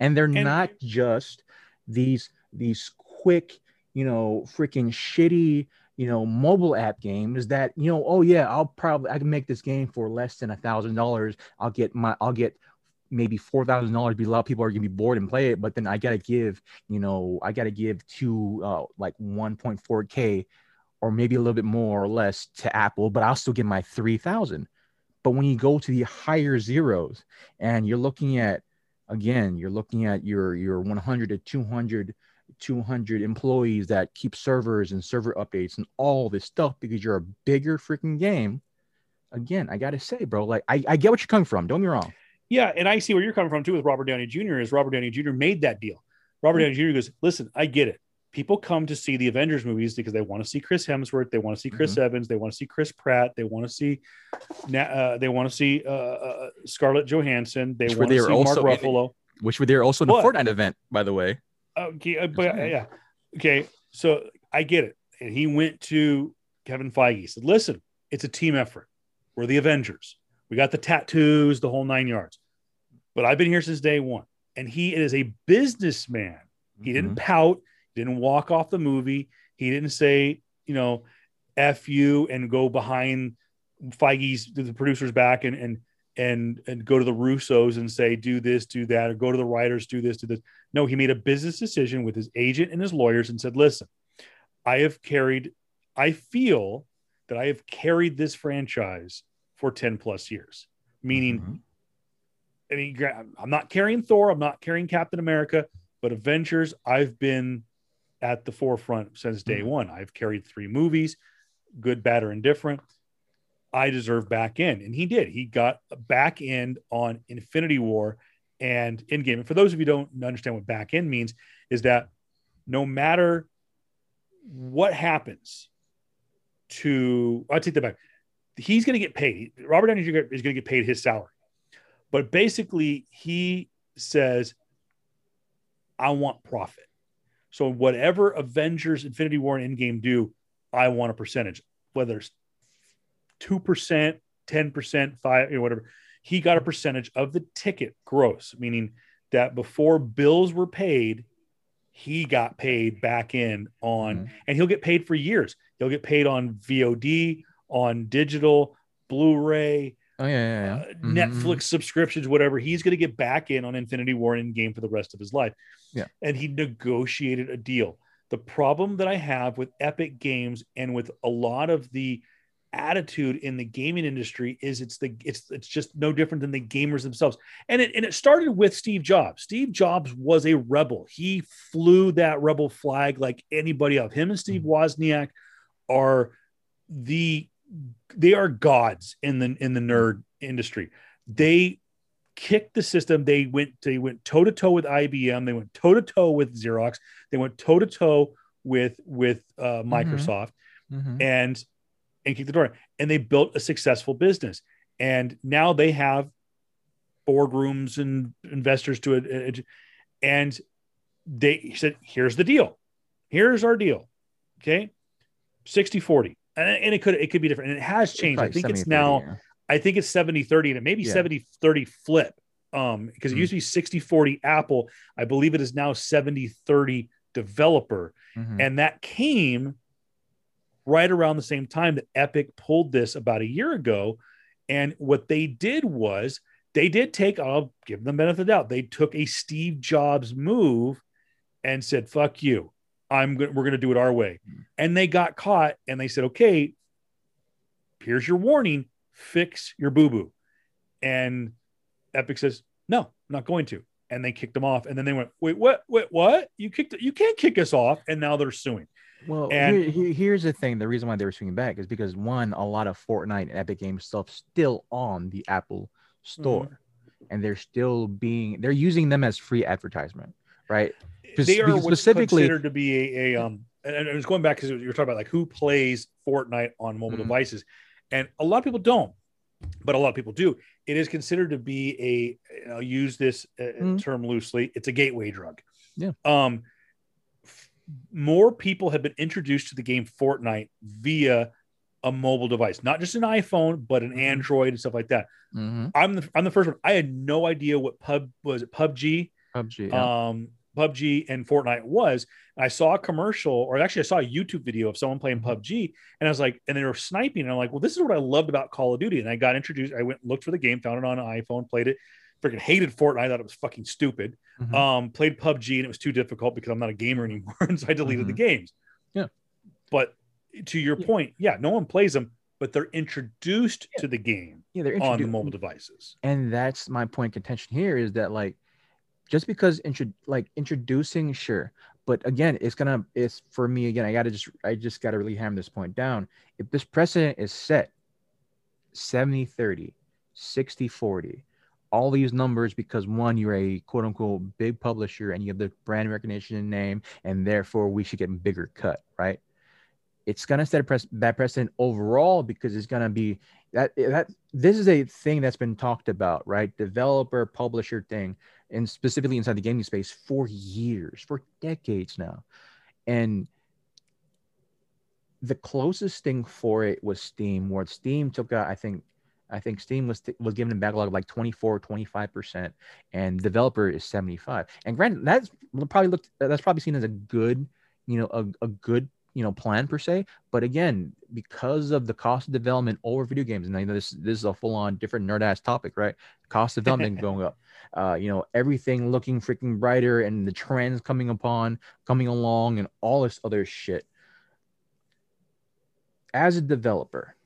And they're and, not just these these quick, you know, freaking shitty, you know, mobile app games that, you know, oh yeah, I'll probably I can make this game for less than a thousand dollars. I'll get my I'll get maybe four thousand dollars be a lot of people are gonna be bored and play it but then i gotta give you know i gotta give to uh, like 1.4k or maybe a little bit more or less to apple but i'll still get my 3000 but when you go to the higher zeros and you're looking at again you're looking at your your 100 to 200 200 employees that keep servers and server updates and all this stuff because you're a bigger freaking game again i gotta say bro like i, I get what you're coming from don't me wrong yeah, and I see where you're coming from too with Robert Downey Jr. Is Robert Downey Jr. made that deal? Robert mm-hmm. Downey Jr. goes, listen, I get it. People come to see the Avengers movies because they want to see Chris Hemsworth, they want to see Chris mm-hmm. Evans, they want to see Chris Pratt, they want to see, uh, they want to see uh, uh, Scarlett Johansson, they want to see Mark Ruffalo, in, which were there also in the Fortnite event, by the way. Okay, uh, but yeah, okay, so I get it, and he went to Kevin Feige, he said, listen, it's a team effort. We're the Avengers. We got the tattoos, the whole nine yards. But I've been here since day one. And he is a businessman. He mm-hmm. didn't pout, he didn't walk off the movie. He didn't say, you know, f you and go behind Feige's the producers back and and and and go to the Russos and say do this, do that, or go to the writers, do this, do this. No, he made a business decision with his agent and his lawyers and said, "Listen, I have carried, I feel that I have carried this franchise for ten plus years, meaning." Mm-hmm. I mean, I'm not carrying Thor, I'm not carrying Captain America, but Avengers, I've been at the forefront since day Mhm. one. I've carried three movies, good, bad, or indifferent. I deserve back end. And he did. He got a back end on Infinity War and Endgame. And for those of you who don't understand what back end means, is that no matter what happens to, I take that back. He's going to get paid. Robert Downey Jr. is going to get paid his salary. But basically, he says, I want profit. So whatever Avengers, Infinity War, and Endgame do, I want a percentage, whether it's two percent, ten percent, five, you know, whatever. He got a percentage of the ticket gross, meaning that before bills were paid, he got paid back in on, Mhm. and he'll get paid for years. He'll get paid on VOD, on digital, Blu-ray, Oh yeah, yeah, yeah. uh, Mhm, Netflix subscriptions, whatever. He's going to get back in on Infinity War and game for the rest of his life. Yeah. And he negotiated a deal. The problem that I have with Epic Games and with a lot of the attitude in the gaming industry is it's the it's it's just no different than the gamers themselves. And it and it started with Steve Jobs. Steve Jobs was a rebel. He flew that rebel flag like anybody else. Him and Steve Wozniak are the they are gods in the in the nerd industry. They kicked the system. They went they went toe to toe with IBM. They went toe to toe with Xerox. They went toe to toe with with uh, Microsoft Mhm. and and kicked the door. And they built a successful business. And now they have boardrooms and investors to it. And they said, here's the deal. Here's our deal. Okay. 60 40. And, and it could it could be different. And it has changed. I think it's now yeah. I think it's 70 30 and it may be Yeah. 70 30 flip. Um, because it Mhm. used to be 60 40 Apple. I believe it is now 70 30 developer. Mhm. And that came right around the same time that Epic pulled this about a year ago. And what they did was they did take, I'll give them benefit of the doubt, they took a Steve Jobs move and said, fuck you. I'm go- we're going to do it our way. And they got caught and they said, okay, here's your warning, fix your boo boo. And Epic says, no, I'm not going to. And they kicked them off. And then they went, wait, what? Wait, what? You kicked, you can't kick us off. And now they're suing. Well, And- here, here- here's the thing. The reason why they were swinging back is because one, a lot of Fortnite and Epic Games stuff still on the Apple Store, Mm-hmm. and they're still being they're using them as free advertisement, right? They are specifically- considered to be a, a um and, and I was going back because you're talking about like who plays Fortnite on mobile Mhm. devices, and a lot of people don't, but a lot of people do. It is considered to be a I'll use this uh, Mhm. term loosely. It's a gateway drug. Yeah. Um, f- more people have been introduced to the game Fortnite via a mobile device, not just an iPhone, but an Mhm. Android and stuff like that. Mhm. I'm the I'm the first one. I had no idea what pub was it PUBG PUBG. yeah. um, PUBG and Fortnite was. And I saw a commercial, or actually, I saw a YouTube video of someone playing Mhm. PUBG, and I was like, and they were sniping, and I'm like, well, this is what I loved about Call of Duty. And I got introduced. I went looked for the game, found it on an iPhone, played it. Freaking hated Fortnite. I thought it was fucking stupid. Mhm. Um, played PUBG, and it was too difficult because I'm not a gamer anymore, and so I deleted the Mhm. games. Yeah. But to your Yeah. point, yeah, no one plays them, but they're introduced Yeah. to the game yeah, they're on the mobile devices. and that's my point contention here is that like just because intro- like introducing sure but again it's gonna it's for me again i gotta just i just gotta really hammer this point down. If this precedent is set 70 30 60 40 all these numbers because one you're a quote unquote big publisher and you have the brand recognition and name and therefore we should get a bigger cut right? It's gonna set a pres- that precedent overall because it's gonna be that that this is a thing that's been talked about, right? Developer publisher thing, and specifically inside the gaming space for years, for decades now. And the closest thing for it was Steam, where Steam took out, I think, I think Steam was was given a backlog of like 24, 25%, and developer is 75. And granted, that's probably looked that's probably seen as a good, you know, a, a good you know plan per se but again because of the cost of development over video games and I know this this is a full on different nerd ass topic right? Cost of development going up. Uh, you know everything looking freaking brighter and the trends coming upon coming along and all this other shit. As a developer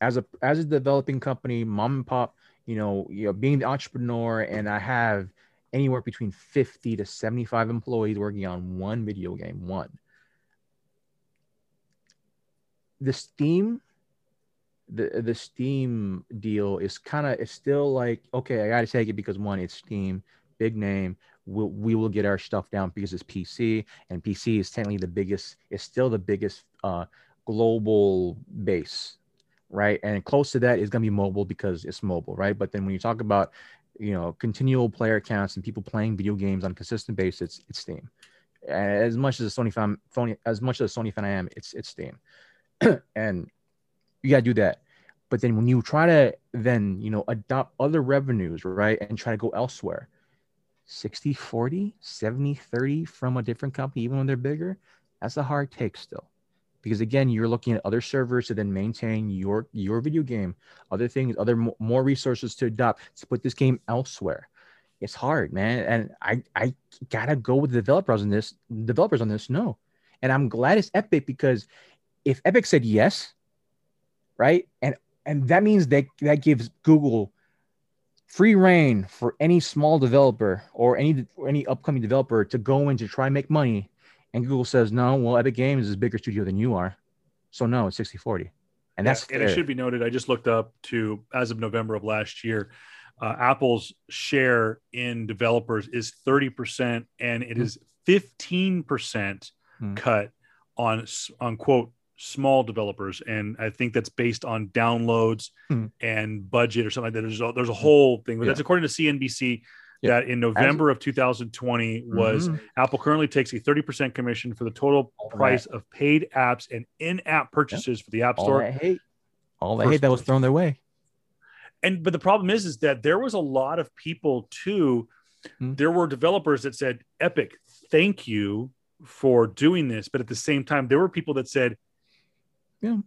as a as a developing company mom and pop you know you know being the entrepreneur and i have anywhere between 50 to 75 employees working on one video game one the steam the the steam deal is kind of it's still like okay i gotta take it because one it's steam big name. We'll, we will get our stuff down because it's pc and pc is technically the biggest it's still the biggest uh global base right? And close to that is to be mobile because it's mobile right? But then when you talk about you know continual player counts and people playing video games on a consistent basis it's, it's steam. As much as a sony fan as much as a sony fan i am it's it's steam and you got to do that. But then when you try to then you know adopt other revenues right and try to go elsewhere 60 40 70 30 from a different company even when they're bigger that's a hard take still. Because again you're looking at other servers to then maintain your your video game other things other more resources to adopt to put this game elsewhere. It's hard man and i i gotta go with the developers on this developers on this no. And i'm glad it's epic because if epic said yes right and and that means that that gives google free reign for any small developer or any or any upcoming developer to go in to try and make money and Google says, no, well, Epic Games is a bigger studio than you are. So no, it's 60 40. And that's yeah, and it should be noted. I just looked up to as of November of last year, uh, Apple's share in developers is 30%, and it mm-hmm. is 15% mm-hmm. cut on on quote small developers and i think that's based on downloads hmm. and budget or something like that there's a, there's a whole thing but yeah. that's according to cnbc that in November As, of 2020 was mm-hmm. Apple currently takes a 30% commission for the total all price that. of paid apps and in-app purchases for the App Store. All that hate, all the hate that was thrown their way. And but the problem is, is that there was a lot of people too. Mm-hmm. There were developers that said, "Epic, thank you for doing this," but at the same time, there were people that said, "Yeah."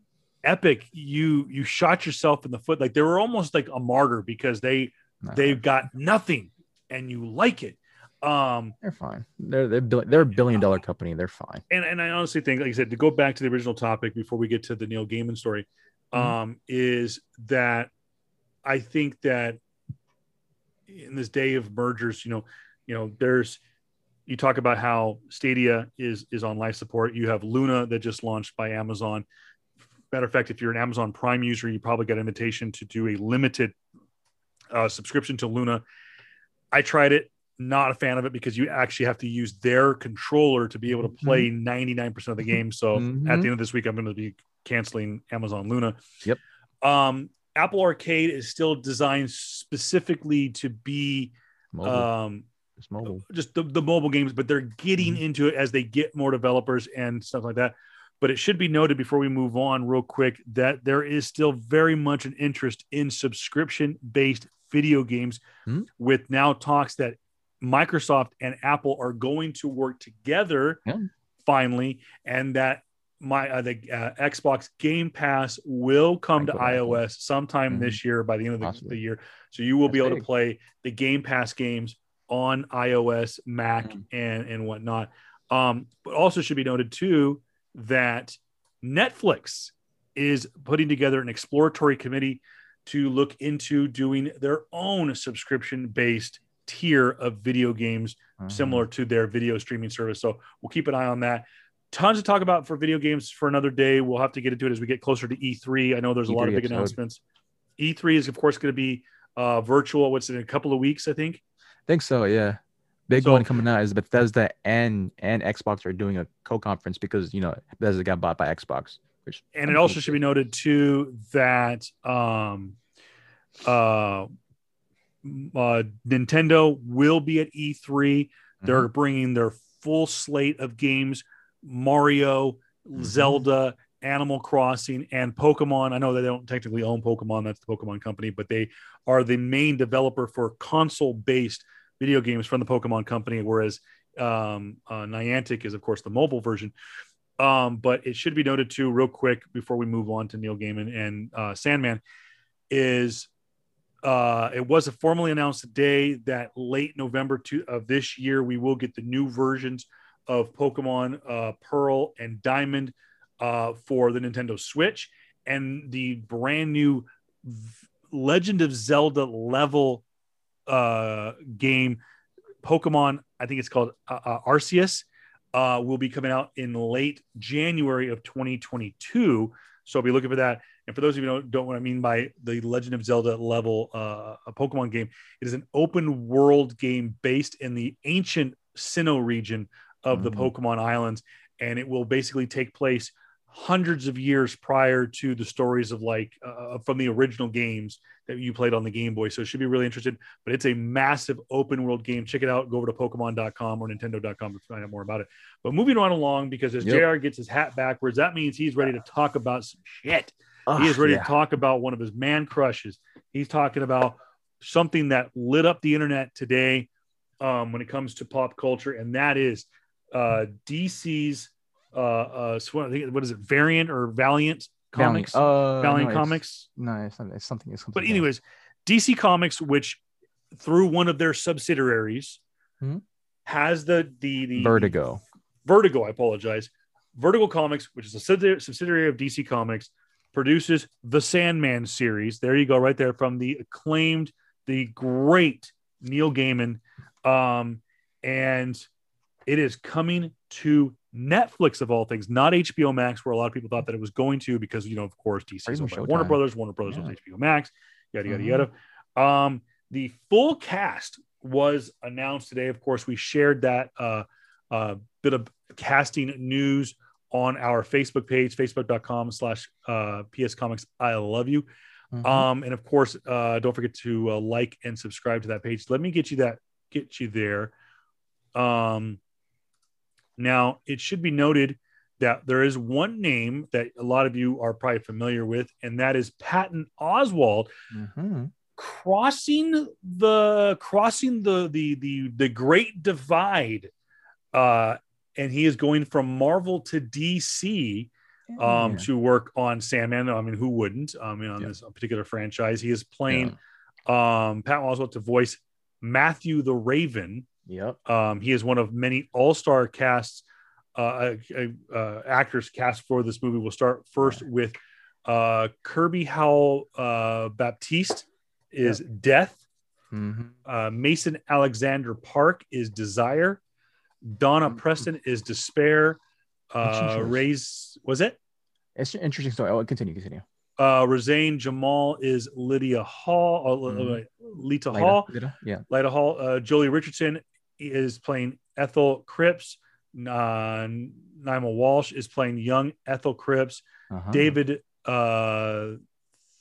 Epic, you you shot yourself in the foot. Like they were almost like a martyr because they they've got nothing and you like it. Um, they're fine. They're they're they're a billion dollar company. They're fine. And and I honestly think, like I said, to go back to the original topic before we get to the Neil Gaiman story, mm-hmm. um, is that I think that in this day of mergers, you know, you know, there's you talk about how Stadia is is on life support. You have Luna that just launched by Amazon. Matter of fact, if you're an Amazon Prime user, you probably got an invitation to do a limited uh, subscription to Luna I tried it, not a fan of it because you actually have to use their controller to be able to play mm-hmm. 99% of the game. So mm-hmm. at the end of this week, I'm going to be canceling Amazon Luna. Yep. Um, Apple Arcade is still designed specifically to be mobile. um it's mobile. just the, the mobile games, but they're getting mm-hmm. into it as they get more developers and stuff like that. But it should be noted before we move on, real quick, that there is still very much an interest in subscription based video games, mm-hmm. with now talks that Microsoft and Apple are going to work together yeah. finally, and that my uh, the uh, Xbox Game Pass will come to iOS sometime mm-hmm. this year by the end of the, the year. So you will That's be able big. to play the Game Pass games on iOS, Mac, mm-hmm. and and whatnot. Um, but also should be noted too that Netflix is putting together an exploratory committee to look into doing their own subscription based tier of video games mm-hmm. similar to their video streaming service. So we'll keep an eye on that. Tons to talk about for video games for another day. We'll have to get into it as we get closer to E3. I know there's a lot of big episode. announcements. E3 is, of course, going to be uh, virtual. What's in a couple of weeks, I think. I think so. Yeah. Big so, one coming out is Bethesda and and Xbox are doing a co-conference because you know Bethesda got bought by Xbox. Which and it also should be noted too that um, uh, uh, Nintendo will be at E3. Mm-hmm. They're bringing their full slate of games Mario, mm-hmm. Zelda, Animal Crossing, and Pokemon. I know they don't technically own Pokemon, that's the Pokemon company, but they are the main developer for console based video games from the Pokemon company, whereas um, uh, Niantic is, of course, the mobile version. Um, but it should be noted too, real quick, before we move on to Neil Gaiman and uh, Sandman, is uh, it was formally announced today that late November two, of this year we will get the new versions of Pokemon uh, Pearl and Diamond uh, for the Nintendo Switch, and the brand new v- Legend of Zelda level uh, game, Pokemon. I think it's called uh, uh, Arceus. Uh, will be coming out in late January of 2022. So I'll be looking for that. And for those of you who don't, don't know what I mean by the Legend of Zelda level, uh, a Pokemon game, it is an open world game based in the ancient Sinnoh region of the Mhm. Pokemon Islands, and it will basically take place hundreds of years prior to the stories of like uh, from the original games that you played on the Game Boy. So it should be really interested. But it's a massive open world game. Check it out. Go over to Pokemon.com or Nintendo.com to find out more about it. But moving on along, because as Yep. JR gets his hat backwards, that means he's ready to talk about some shit. He is ready yeah. to talk about one of his man crushes. He's talking about something that lit up the internet today um, when it comes to pop culture, and that is uh, DC's uh, uh, sw- I think- what is it, Variant or Valiant Comics? Uh, Valiant no, it's- Comics. No, it's, not, it's something. It's something. But else. anyways, DC Comics, which through one of their subsidiaries, Mhm. has the the the Vertigo. Vertigo, I apologize. Vertigo Comics, which is a subsidiary of DC Comics, produces the Sandman series. There you go, right there from the acclaimed, the great Neil Gaiman. Um, and it is coming to Netflix of all things, not HBO Max, where a lot of people thought that it was going to, because you know, of course, DC is owned Warner Brothers. Warner Brothers Yeah. owns HBO Max, yada yada Mhm. yada. Um, the full cast was announced today. Of course, we shared that uh, uh, bit of casting news on our Facebook page, facebook.com slash uh, PS Comics. I love you. Mhm. Um, and of course, uh, don't forget to uh, like and subscribe to that page. Let me get you that, get you there. Um, now, it should be noted that there is one name that a lot of you are probably familiar with, and that is Patton Oswalt Mhm. crossing the crossing the the the the great divide uh and he is going from marvel to dc um Yeah. to work on sandman i mean who wouldn't i mean on Yeah. this particular franchise he is playing um pat Oswalt to voice matthew the raven Yep. um, he is one of many all-star casts, uh, uh, uh, actors cast for this movie. We'll start first with uh, Kirby Howell uh, Baptiste is Death. Mhm. Uh, Mason Alexander Park is Desire. Donna Mhm. Preston is Despair. Uh. Ray's was it? It's an interesting story. Oh, continue, continue. Uh, Razane Jamal is Lydia Hall. Or, Mhm. Lita Hall. later. Yeah. Lyda Hall, uh, Joely Richardson is playing Ethel Cripps. Uh, Nima Walsh is playing young Ethel Cripps. Uh-huh. David uh,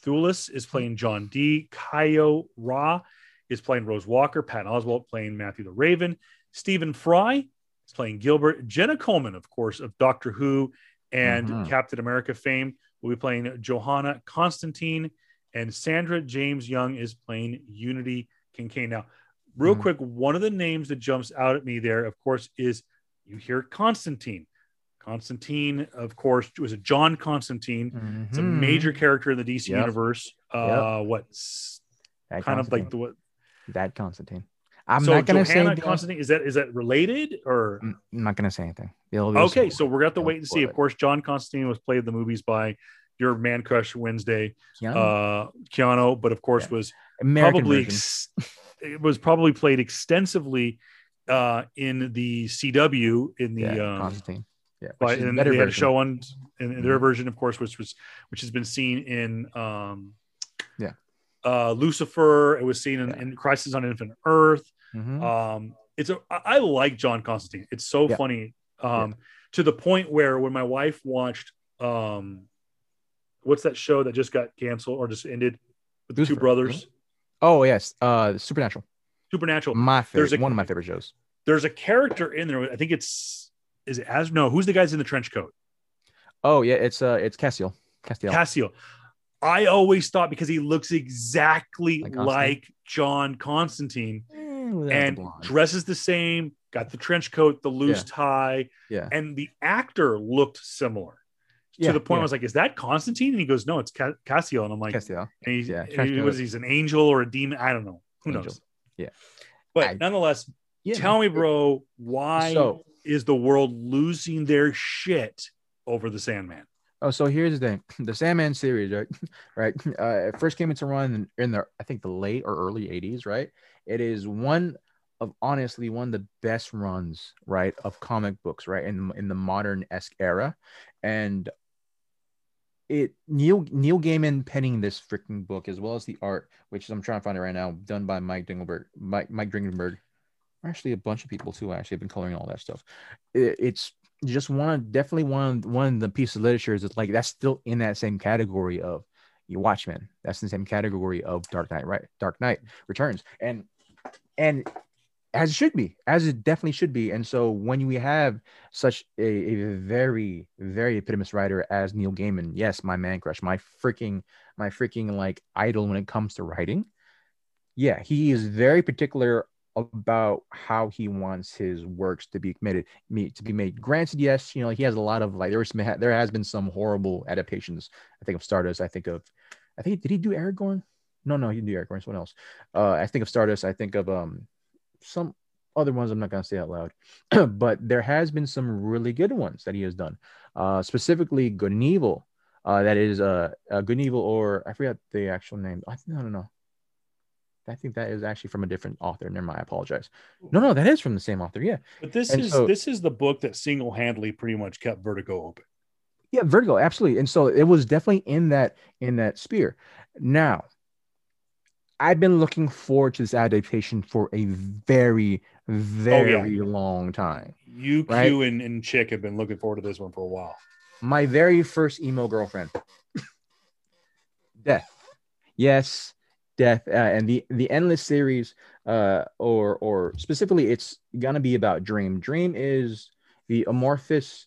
Thewlis is playing John D. Kyo Ra is playing Rose Walker. Pat Oswalt playing Matthew the Raven. Stephen Fry is playing Gilbert. Jenna Coleman, of course, of Doctor Who and Mhm. Captain America fame, will be playing Johanna Constantine. And Sandra James Young is playing Unity Kincaid. Now, real Mhm. quick, one of the names that jumps out at me there, of course, is you hear Constantine. Constantine, of course, was a John Constantine. It's a Mhm. major character in the DC Yep. universe. Uh, what That kind of like the what? that Constantine. I'm so not gonna say Johanna anything. Constantine is that is that related or I'm not gonna say anything. Okay? So we're gonna have to wait and see. Of course, John Constantine was played in the movies by your man crush Wednesday, Keanu, uh, Keanu, but of course Yeah. was American probably ex- it was probably played extensively uh, in the CW in the yeah, um, Constantine. Yeah, by which is a and they had a show on in, in their Mhm. version, of course, which was which has been seen in um Yeah. uh Lucifer. It was seen in, Yeah. in Crisis on Infinite Earth. Mhm. Um, it's a, I like John Constantine. It's so Yeah. funny. Um, to the point where when my wife watched um, what's that show that just got canceled or just ended with the two Lucifer, brothers? Oh yes, uh, Supernatural. Supernatural. My There's favorite, a- one of my favorite shows. There's a character in there. I think it's is it as no who's the guys in the trench coat? Oh yeah, it's uh, it's Cassiel. Castiel. Cassio. I always thought because he looks exactly Like like, John Constantine the and dresses the same, got the trench coat, the loose Yeah. tie, Yeah. and the actor looked similar. Yeah, to the point yeah. I was like, "Is that Constantine?" And he goes, "No, it's Ca- Cassio." And I'm like, Castiel. and he's, yeah, and he, coat. what is he, he's an angel or a demon? I don't know. Who Angel. knows? Yeah. But I- nonetheless, Yeah. tell me, bro, why So- is the world losing their shit over the Sandman? Oh, so here's the thing: the Sandman series, right? right. Uh, it first came into run in, in the I think the late or early '80s, right? It is one of honestly one of the best runs, right, of comic books, right, in in the modern esque era, and it Neil Neil Gaiman penning this freaking book as well as the art, which I'm trying to find it right now, done by Mike Dingleberg, Mike Mike Dringenberg. Actually, a bunch of people too. Actually, have been coloring all that stuff. It, it's just one definitely one one of the pieces of literature is like that's still in that same category of you Watchmen. That's in the same category of Dark Knight, right? Dark Knight Returns, and and as it should be, as it definitely should be. And so when we have such a, a very very epitomous writer as Neil Gaiman, yes, my man crush, my freaking my freaking like idol when it comes to writing. Yeah, he is very particular about how he wants his works to be committed to be made granted yes you know he has a lot of like there was some there has been some horrible adaptations i think of stardust i think of i think did he do aragorn no no he do aragorn someone else uh i think of stardust i think of um some other ones i'm not going to say out loud but there has been some really good ones that he has done uh specifically good and evil uh that is uh, uh good and evil or i forgot the actual name i no no no I think that is actually from a different author. Never mind. I apologize. No, no, that is from the same author. Yeah. But this And is so- this is the book that single handedly pretty much kept Vertigo open. Yeah, Vertigo, absolutely. And so it was definitely in that in that sphere. Now, I've been looking forward to this adaptation for a very, very long time. You, Right. Q, and, and Chick have been looking forward to this one for a while. My very first emo girlfriend. Death. Yes, death. Uh, and the the endless series, uh, or or specifically, it's gonna be about Dream. Dream is the amorphous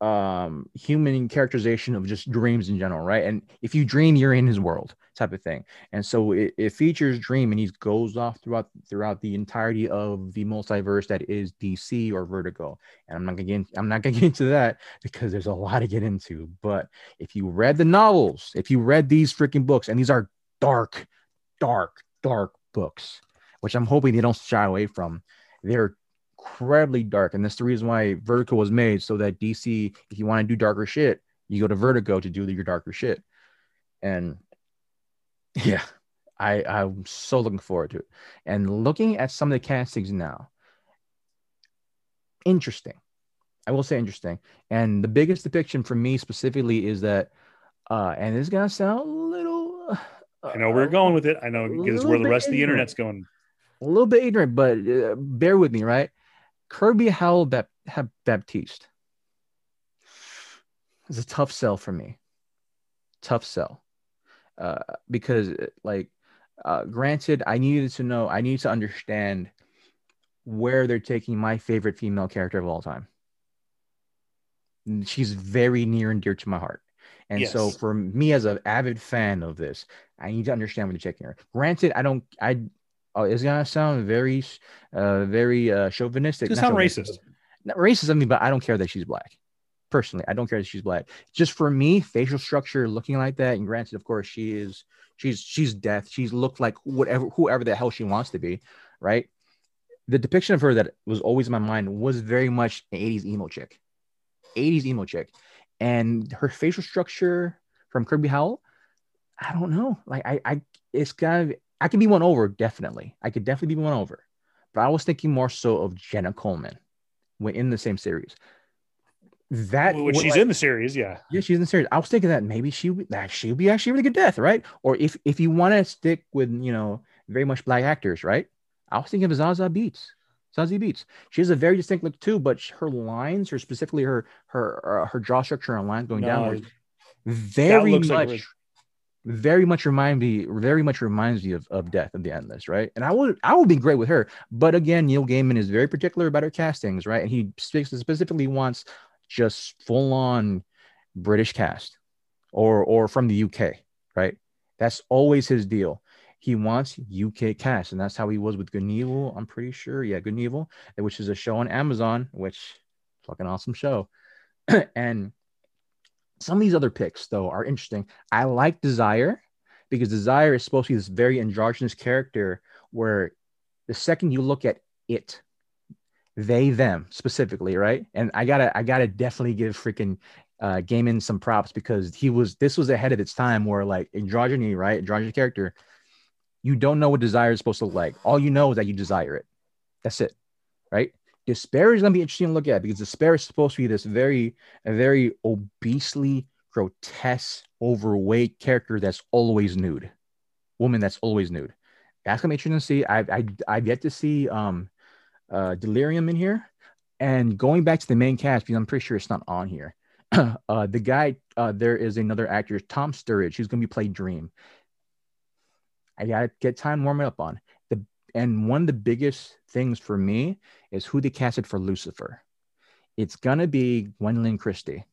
um human characterization of just dreams in general right and if you dream you're in his world type of thing. And so it, it features dream and he goes off throughout throughout the entirety of the multiverse that is dc or vertigo. And i'm not gonna get i'm not gonna get into that because there's a lot to get into. But if you read the novels if you read these freaking books and these are dark dark dark books which i'm hoping they don't shy away from they're incredibly dark. And that's the reason why vertigo was made so that dc if you want to do darker shit you go to vertigo to do your darker shit. And yeah i i'm so looking forward to it and looking at some of the castings now interesting i will say interesting and the biggest depiction for me specifically is that uh and this is gonna sound a little I know where you're going with it. I know because where the rest of the internet's going. a little bit ignorant, but uh, bear with me, right? Kirby Howell Bap- Bap- Baptiste is a tough sell for me. Tough sell, uh, because uh, like, uh, granted, I needed to know, I need to understand where they're taking my favorite female character of all time. She's very near and dear to my heart. And so for me as an avid fan of this, I need to understand what they're taking her. Granted, I don't I oh, it's gonna sound very uh very uh chauvinistic. It's not sound racist. Not racist, I mean, but I don't care that she's black. Personally, I don't care that she's black. Just for me, facial structure looking like that, and granted, of course, she is she's she's death. She's looked like whatever whoever the hell she wants to be, right? The depiction of her that was always in my mind was very much an 80s emo chick. 80s emo chick. And her facial structure from Kirby Howell, I don't know. Like I I it's kind of I could be one over, definitely. I could definitely be one over. But I was thinking more so of Jenna Coleman when in the same series. That When she's like- in the series, yeah. yeah, she's in the series. I was thinking that maybe she would that she would be actually a really good death, right? Or if if you want to stick with you know very much black actors, right? I was thinking of Zaza Beetz. Zazie Beetz. She has a very distinct look too, but her lines, her specifically her her uh, her jaw structure and lines going No, downwards, very much, like very much remind me, very much reminds me of, of Death of the Endless, right? And I would I would be great with her, but again, Neil Gaiman is very particular about her castings, right? And he speaks specifically wants just full on British cast or or from the UK, right? That's always his deal. he wants UK cast, and that's how he was with Good and Evil. I'm pretty sure, yeah, Good and Evil, which is a show on Amazon, which fucking awesome show. and some of these other picks though are interesting. I like Desire because Desire is supposed to be this very androgynous character where the second you look at it, they them specifically, right? And I gotta I gotta definitely give freaking uh Gaiman some props because he was this was ahead of its time where like androgyny, right? Androgynous character, you don't know what desire is supposed to look like. All you know is that you desire it. That's it, right? Despair is gonna be interesting to look at because despair is supposed to be this very, very obesely grotesque, overweight character that's always nude, woman that's always nude. That's gonna be interesting to see. I've I, I've yet to see um uh Delirium in here, and going back to the main cast because I'm pretty sure it's not on here. uh, the guy, uh, there is another actor, Tom Sturridge, who's gonna be playing Dream. I gotta get time warming up on the and one of the biggest things for me is who they casted for Lucifer. It's gonna be Gwendoline Christie.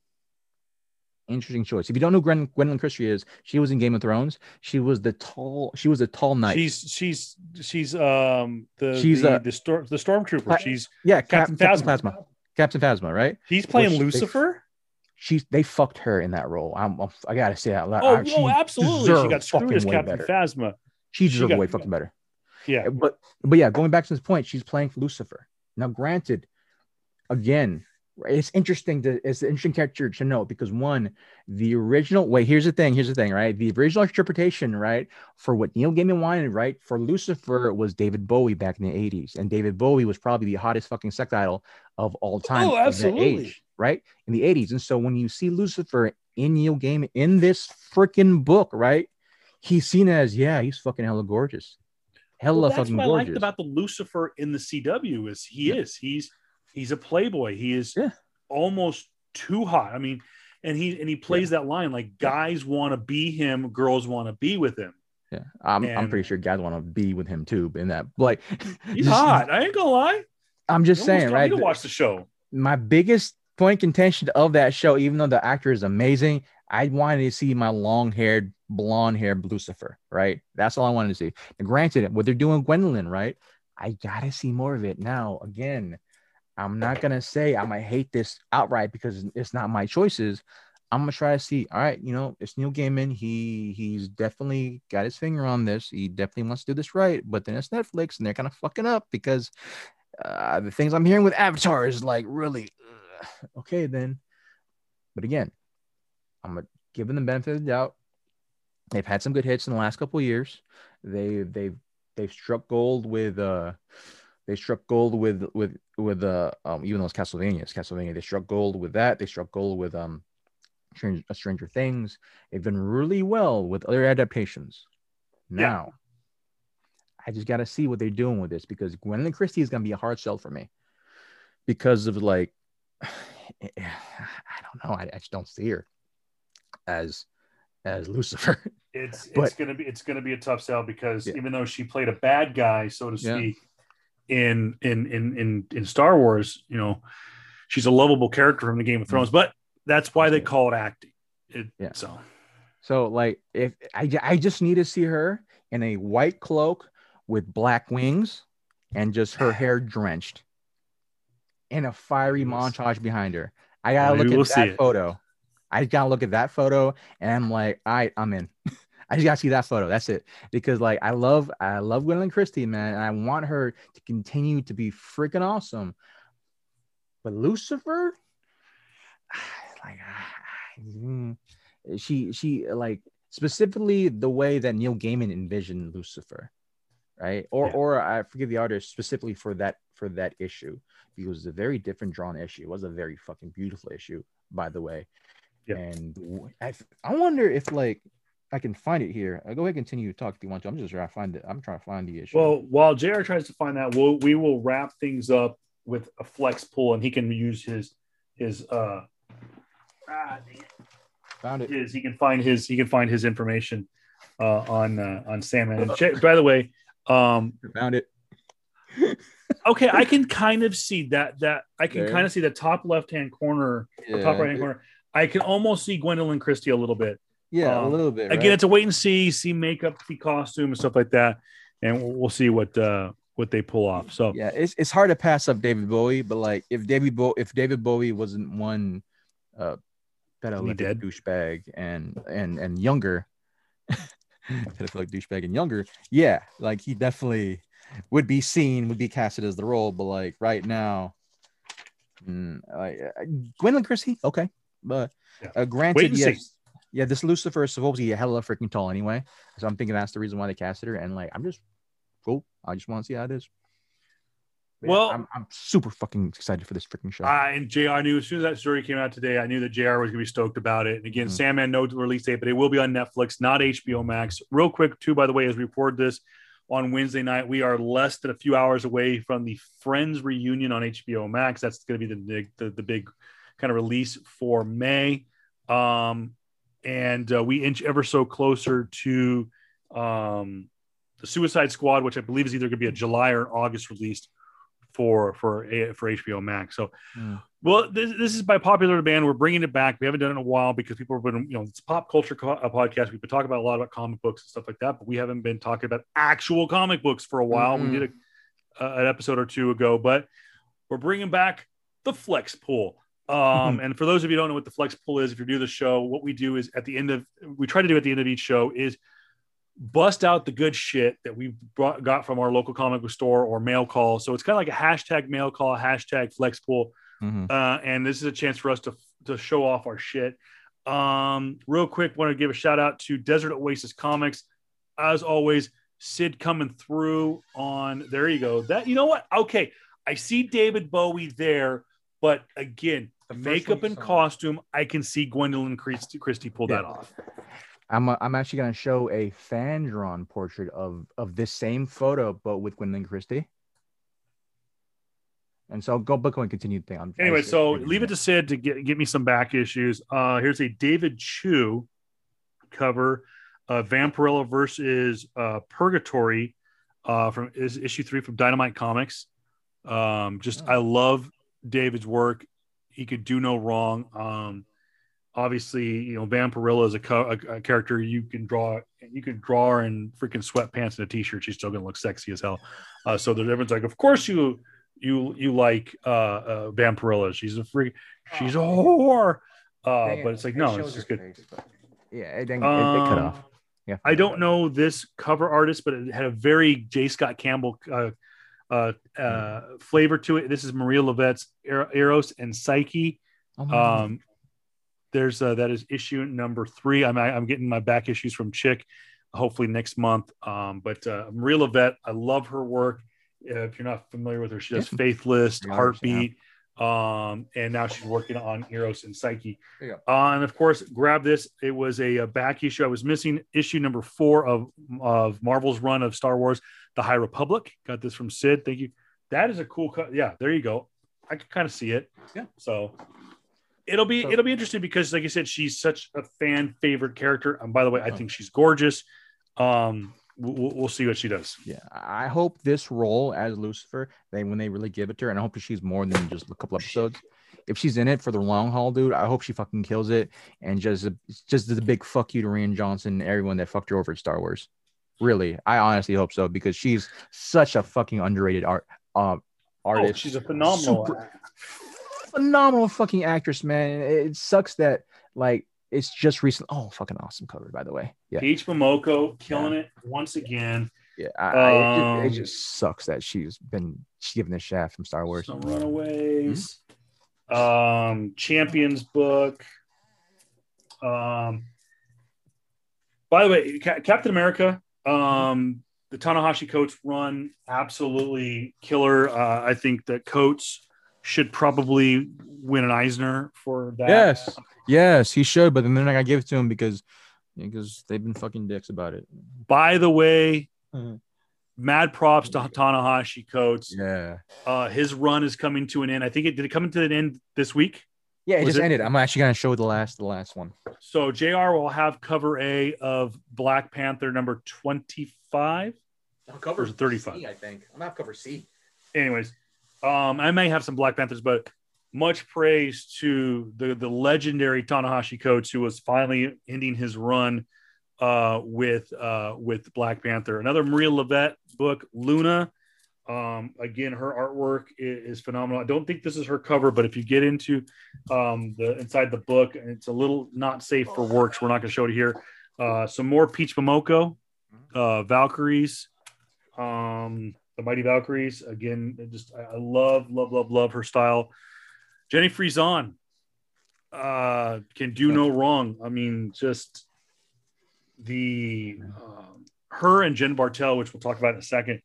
Interesting choice. If you don't know Gwen, Gwendoline Christie is, she was in Game of Thrones. She was the tall. She was a tall knight. She's she's she's um the She's, the, uh, the storm the stormtrooper. She's yeah, Captain Captain, Phasma. Phasma. Captain Phasma, right? he's playing Which Lucifer. She's they fucked her in that role. I'm, i gotta say that. out loud. Oh, she oh, absolutely. She got screwed as Captain better. Phasma. She she deserved got- way fucking better. Yeah. but but yeah, going back to this point, she's playing Lucifer. Now, granted, again, it's interesting to it's an interesting character to know because one, the original wait, here's the thing, here's the thing, right? The original interpretation, right, for what Neil Gaiman wanted, right, for Lucifer was David Bowie back in the 80s. And David Bowie was probably the hottest fucking sex idol of all time. Oh, absolutely. age, right? In the 80s. And so when you see Lucifer in Neil Gaiman in this freaking book, right? He's seen as, yeah, he's fucking hella gorgeous. Hella Well, that's fucking what I gorgeous. liked about the Lucifer in the CW is he Yeah. is he's he's a playboy. He is Yeah. almost too hot. I mean, and he and he plays that line like guys want to be him, girls want to be with him. Yeah, I'm, I'm pretty sure guys want to be with him too. In that, like, He's just- hot. I ain't gonna lie. I'm just saying, right? To watch the show. My biggest point of contention of that show, even though the actor is amazing, I wanted to see my long-haired, blonde-haired Lucifer. Right, that's all I wanted to see. And granted, what they're doing, Gwendoline, right? I gotta see more of it now. Again, I'm not gonna say I might hate this outright because it's not my choices. I'm gonna try to see. All right, you know, it's Neil Gaiman. He he's definitely got his finger on this. He definitely wants to do this right. But then it's Netflix, and they're kind of fucking up because uh, the things I'm hearing with Avatar is like really ugh. okay. Then, but again, I'm gonna give them the benefit of the doubt. They've had some good hits in the last couple of years. They they've they've struck gold with uh they struck gold with with with uh um even though it's Castlevania, it's Castlevania. They struck gold with that. They struck gold with um Stranger, Stranger Things. They've done really well with other adaptations. Yeah. Now, I just got to see what they're doing with this because Gwendoline Christie is going to be a hard sell for me because of like, I don't know. I, I just don't see her as as Lucifer. It's But- it's gonna be it's gonna be a tough sell because Yeah. even though she played a bad guy, so to Yeah. In in in in in Star Wars, you know, she's a lovable character from the Game of mm-hmm. Thrones, but that's why they call it acting. It, Yeah. So So like if I, I just need to see her in a white cloak with black wings and just her hair drenched and a fiery montage behind her. I gotta Maybe look at that photo. I gotta look at that photo and I'm like, all right, I'm in. I just gotta see that photo. That's it. Because like I love I love Gwendoline Christie, man. And I want her to continue to be freaking awesome. But Lucifer, like she she like specifically the way that Neil Gaiman envisioned Lucifer, right? Or Yeah. or I forget the artist specifically for that for that issue. Because it was a very different drawn issue. It was a very fucking beautiful issue, by the way. Yeah. And I, I wonder if like I can find it here. Uh, go ahead, and continue to talk if you want to. I'm just trying to find it. I'm trying to find the issue. well, while Jr. tries to find that, we'll we will wrap things up with a flex pull, and he can use his his uh ah, dang it. found it. his he can find his he can find his information uh, on uh, on Sandman. And J- by the way, um, Found it. okay, I can kind of see that that I can There. kind of see the top left hand corner or top right hand corner. I can almost see Gwendoline Christie a little bit Yeah, a Um, little bit. Again, right? it's a wait and see, see makeup, see costume, and stuff like that, and we'll, we'll see what uh, what they pull off. So yeah, it's it's hard to pass up David Bowie, but like if David Bo- if David Bowie wasn't one uh pedophilic douchebag and and and younger, pedophilic douchebag and younger, yeah, like he definitely would be seen, would be casted as the role. But like right now, mm, like uh, Gwendoline Christie, okay, but uh, granted, yes, see. Yeah, this Lucifer is supposedly hella freaking tall anyway. So I'm thinking that's the reason why they casted her. And like, I'm just cool. I just want to see how it is. But yeah, Well- I'm, I'm super fucking excited for this freaking show. I and Jr. I knew as soon as that story came out today, I knew that Jr. was gonna be stoked about it. And again, Mhm. Sandman no release date, but it will be on Netflix, not HBO Max. Real quick, too, by the way, as we record this on Wednesday night, we are less than a few hours away from the Friends reunion on HBO Max. That's gonna be the big the, the big kind of release for May. Um, and uh, we inch ever so closer to um, the Suicide Squad, which I believe is either going to be a July or August release for for for HBO Max. So, Mm. well, this, this is by popular demand. We're bringing it back. We haven't done it in a while because people have been, you know, it's a pop culture co- podcast. We've been talking about a lot about comic books and stuff like that, but we haven't been talking about actual comic books for a while. Mhm. We did a, uh, an episode or two ago, but we're bringing back the Flex Pool. Um, and for those of you who don't know what the Flex Pool is, if you're new to the show, what we do is at the end of we try to do at the end of each show is bust out the good shit that we brought got from our local comic book store or mail call. So it's kind of like a hashtag mail call, hashtag Flex Pool, Mhm. uh, and this is a chance for us to to show off our shit. Um, real quick, want to give a shout out to Desert Oasis Comics. As always, Sid coming through on there you go. That you know what? Okay, I see David Bowie there, but again, makeup and costume, I can see Gwendoline Christie, Christie pull that off. I'm, uh, I'm actually going to show a fan drawn portrait of, of this same photo, but with Gwendoline Christie. And so go book and continue the thing. I'm, Anyway, just- so leave it to Sid to get, get me some back issues. Uh, here's a David Chu cover, uh, Vampirella versus uh, Purgatori uh, from is issue three from Dynamite Comics. Um, just Oh. I love David's work. He could do no wrong. Um, obviously, you know, Vampirella is a, co- a, a character you can draw. You can draw her in freaking sweatpants and a t-shirt. She's still gonna look sexy as hell. Uh, so there's everyone's like, of course you you you like uh, uh Vampirella. She's a freak. She's a whore. Uh, but it's like no, it's just good. yeah, it, it, it cut Um, off. Yeah, I don't know this cover artist, but it had a very J. Scott Campbell uh, uh, uh, flavor to it. This is Maria Llovet's Er- Eros and Psyche. Oh. Um, there's uh, that is issue number three. I'm I'm getting my back issues from Chick, hopefully next month. Um, but uh, Maria Llovet, I love her work. Uh, if you're not familiar with her, she does Yeah. Faithless, Yeah, Heartbeat, um, and now she's working on Eros and Psyche. You Uh, and of course, grab this. It was a, a back issue. I was missing issue number four of of Marvel's run of Star Wars: The High Republic. Got this from Sid. Thank you. That is a cool cut. Yeah, there you go. I can kind of see it. Yeah. So it'll be So- it'll be interesting because, like I said, she's such a fan favorite character. And by the way, I think she's gorgeous. Um, we'll, we'll see what she does. Yeah, I hope this role as Lucifer, they when they really give it to her, and I hope she's more than just a couple episodes. If she's in it for the long haul, dude, I hope she fucking kills it and just just the big fuck you to Rian Johnson and everyone that fucked her over at Star Wars. Really, I honestly hope so because she's such a fucking underrated art uh, Oh, artist. she's a phenomenal. Super- phenomenal fucking actress, man. It sucks that like it's just recent. Oh, fucking awesome cover, by the way. Yeah, Peach Momoko killing it once again. yeah. I, I- it, just, Um, it just sucks that she's been she's given the shaft from Star Wars. Some Runaways. Um, Champions book. Um, by the way, Ca- Captain America, um, the Ta-Nehisi Coates run, absolutely killer. Uh, I think that Coates should probably win an Eisner for that. Yes, yes, he should, but then they're not gonna give it to him because because they've been fucking dicks about it. By the way, Mhm. mad props to Ta-Nehisi Coates. Yeah, Uh, his run is coming to an end. I think it did it come to an end this week. yeah, it Was just it- ended. I'm actually gonna show the last the last one. So JR will have cover A of Black Panther number 25. cover 35. I think I'm not cover C. Anyways, um, I may have some Black Panthers, but much praise to the the legendary Ta-Nehisi coach who was finally ending his run uh, with uh, with Black Panther. Another Maria Llovet book, Luna. Um, again, her artwork is, is, phenomenal. I don't think this is her cover, but if you get into um, the inside the book, it's a little not safe for works. We're not going to show it here. Uh, some more Peach Momoko, uh, Valkyries, um, the Mighty Valkyries. Again, just I, love, love, love, love her style. Jenny Frison uh, can do no wrong. I mean, just the um, her and Jen Bartel, which we'll talk about in a second.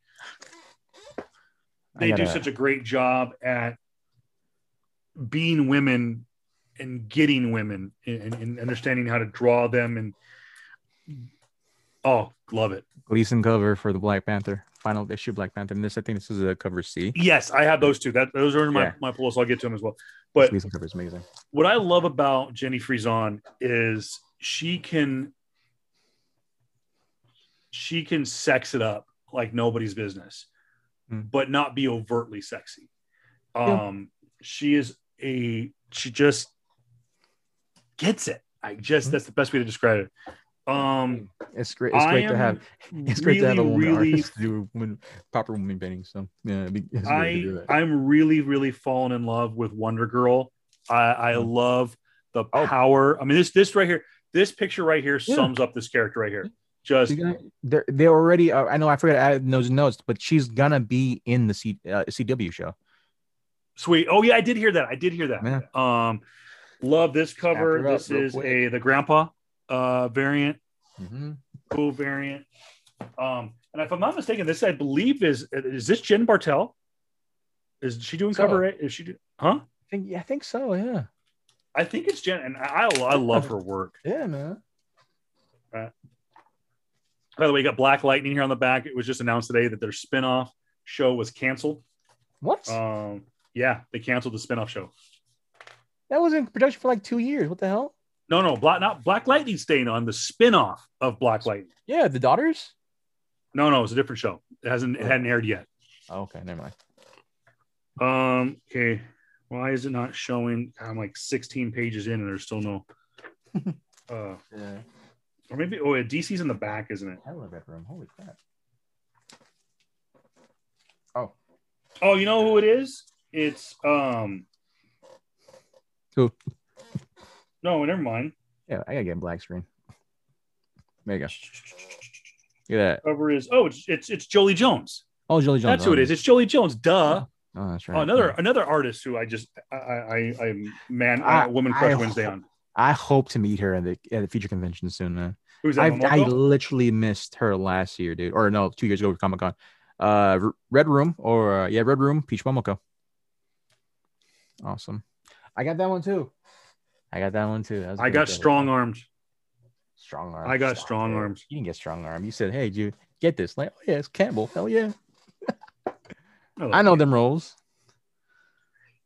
They gotta... do such a great job at being women and getting women and, and understanding how to draw them and oh, love it. Gleason cover for the Black Panther final issue Black Panther. And this, I think this is a cover C. Yes, I have those two. That those are in my, yeah. my pool, so I'll get to them as well. But Gleason cover is amazing. What I love about Jenny Frison is she can she can sex it up like nobody's business, mm. but not be overtly sexy. Um, yeah. she is a she just gets it. I just mm-hmm. that's the best way to describe it. Um, it's great. It's great to have. It's great really, to have a woman really, artist do woman, proper woman painting. So yeah, I I'm really really fallen in love with Wonder Girl. I I mm. love the oh. power. I mean this this right here, this picture right here yeah. sums up this character right here. Just they're they already. Uh, I know I forgot to add those notes, but she's gonna be in the C, uh, CW show. Sweet. Oh yeah, I did hear that. I did hear that. Yeah. Um, love this cover. This is quick. a the grandpa uh, variant, mm-hmm. cool variant. Um, and if I'm not mistaken, this I believe is is this Jen Bartel? Is she doing so, cover? Is she? Do, huh? I think yeah, I think so. Yeah. I think it's Jen, and I I love her work. Yeah, man. Right. By the way, you got Black Lightning here on the back. It was just announced today that their spinoff show was canceled. What? Um, yeah, they canceled the spinoff show. That was in production for like two years. What the hell? No, no, Black not Black Lightning staying on the spinoff of Black Lightning. Yeah, the daughters. No, no, it's a different show. It hasn't it hadn't aired yet. Oh, okay, never mind. Um. Okay. Why is it not showing? I'm like 16 pages in and there's still no. uh, yeah. Or maybe oh, yeah, DC's in the back, isn't it? Hello, bedroom. Holy crap. Oh. Oh, you know who it is? It's um. Who? No, never mind. Yeah, I gotta get a black screen. There you go. Look at that. Cover is oh, it's it's it's Joelle Jones. Oh, Joelle Jones. That's who it is. It's Joelle Jones. Duh. Oh, that's right. Oh, another yeah. another artist who I just I I I man I, woman crush I Wednesday on. I hope to meet her at the at the feature convention soon, man. Who's that? I, I literally missed her last year, dude. Or no, two years ago for Comic Con. Uh, Red Room or uh, yeah, Red Room, Peach Momoko. Awesome. I got that one too. I got that one too. I got strong arms. Strong arms. I got strong, strong arms. You didn't get strong arm. You said, "Hey, you get this?" Like, oh yeah, it's Campbell. Hell yeah. I, I know them roles.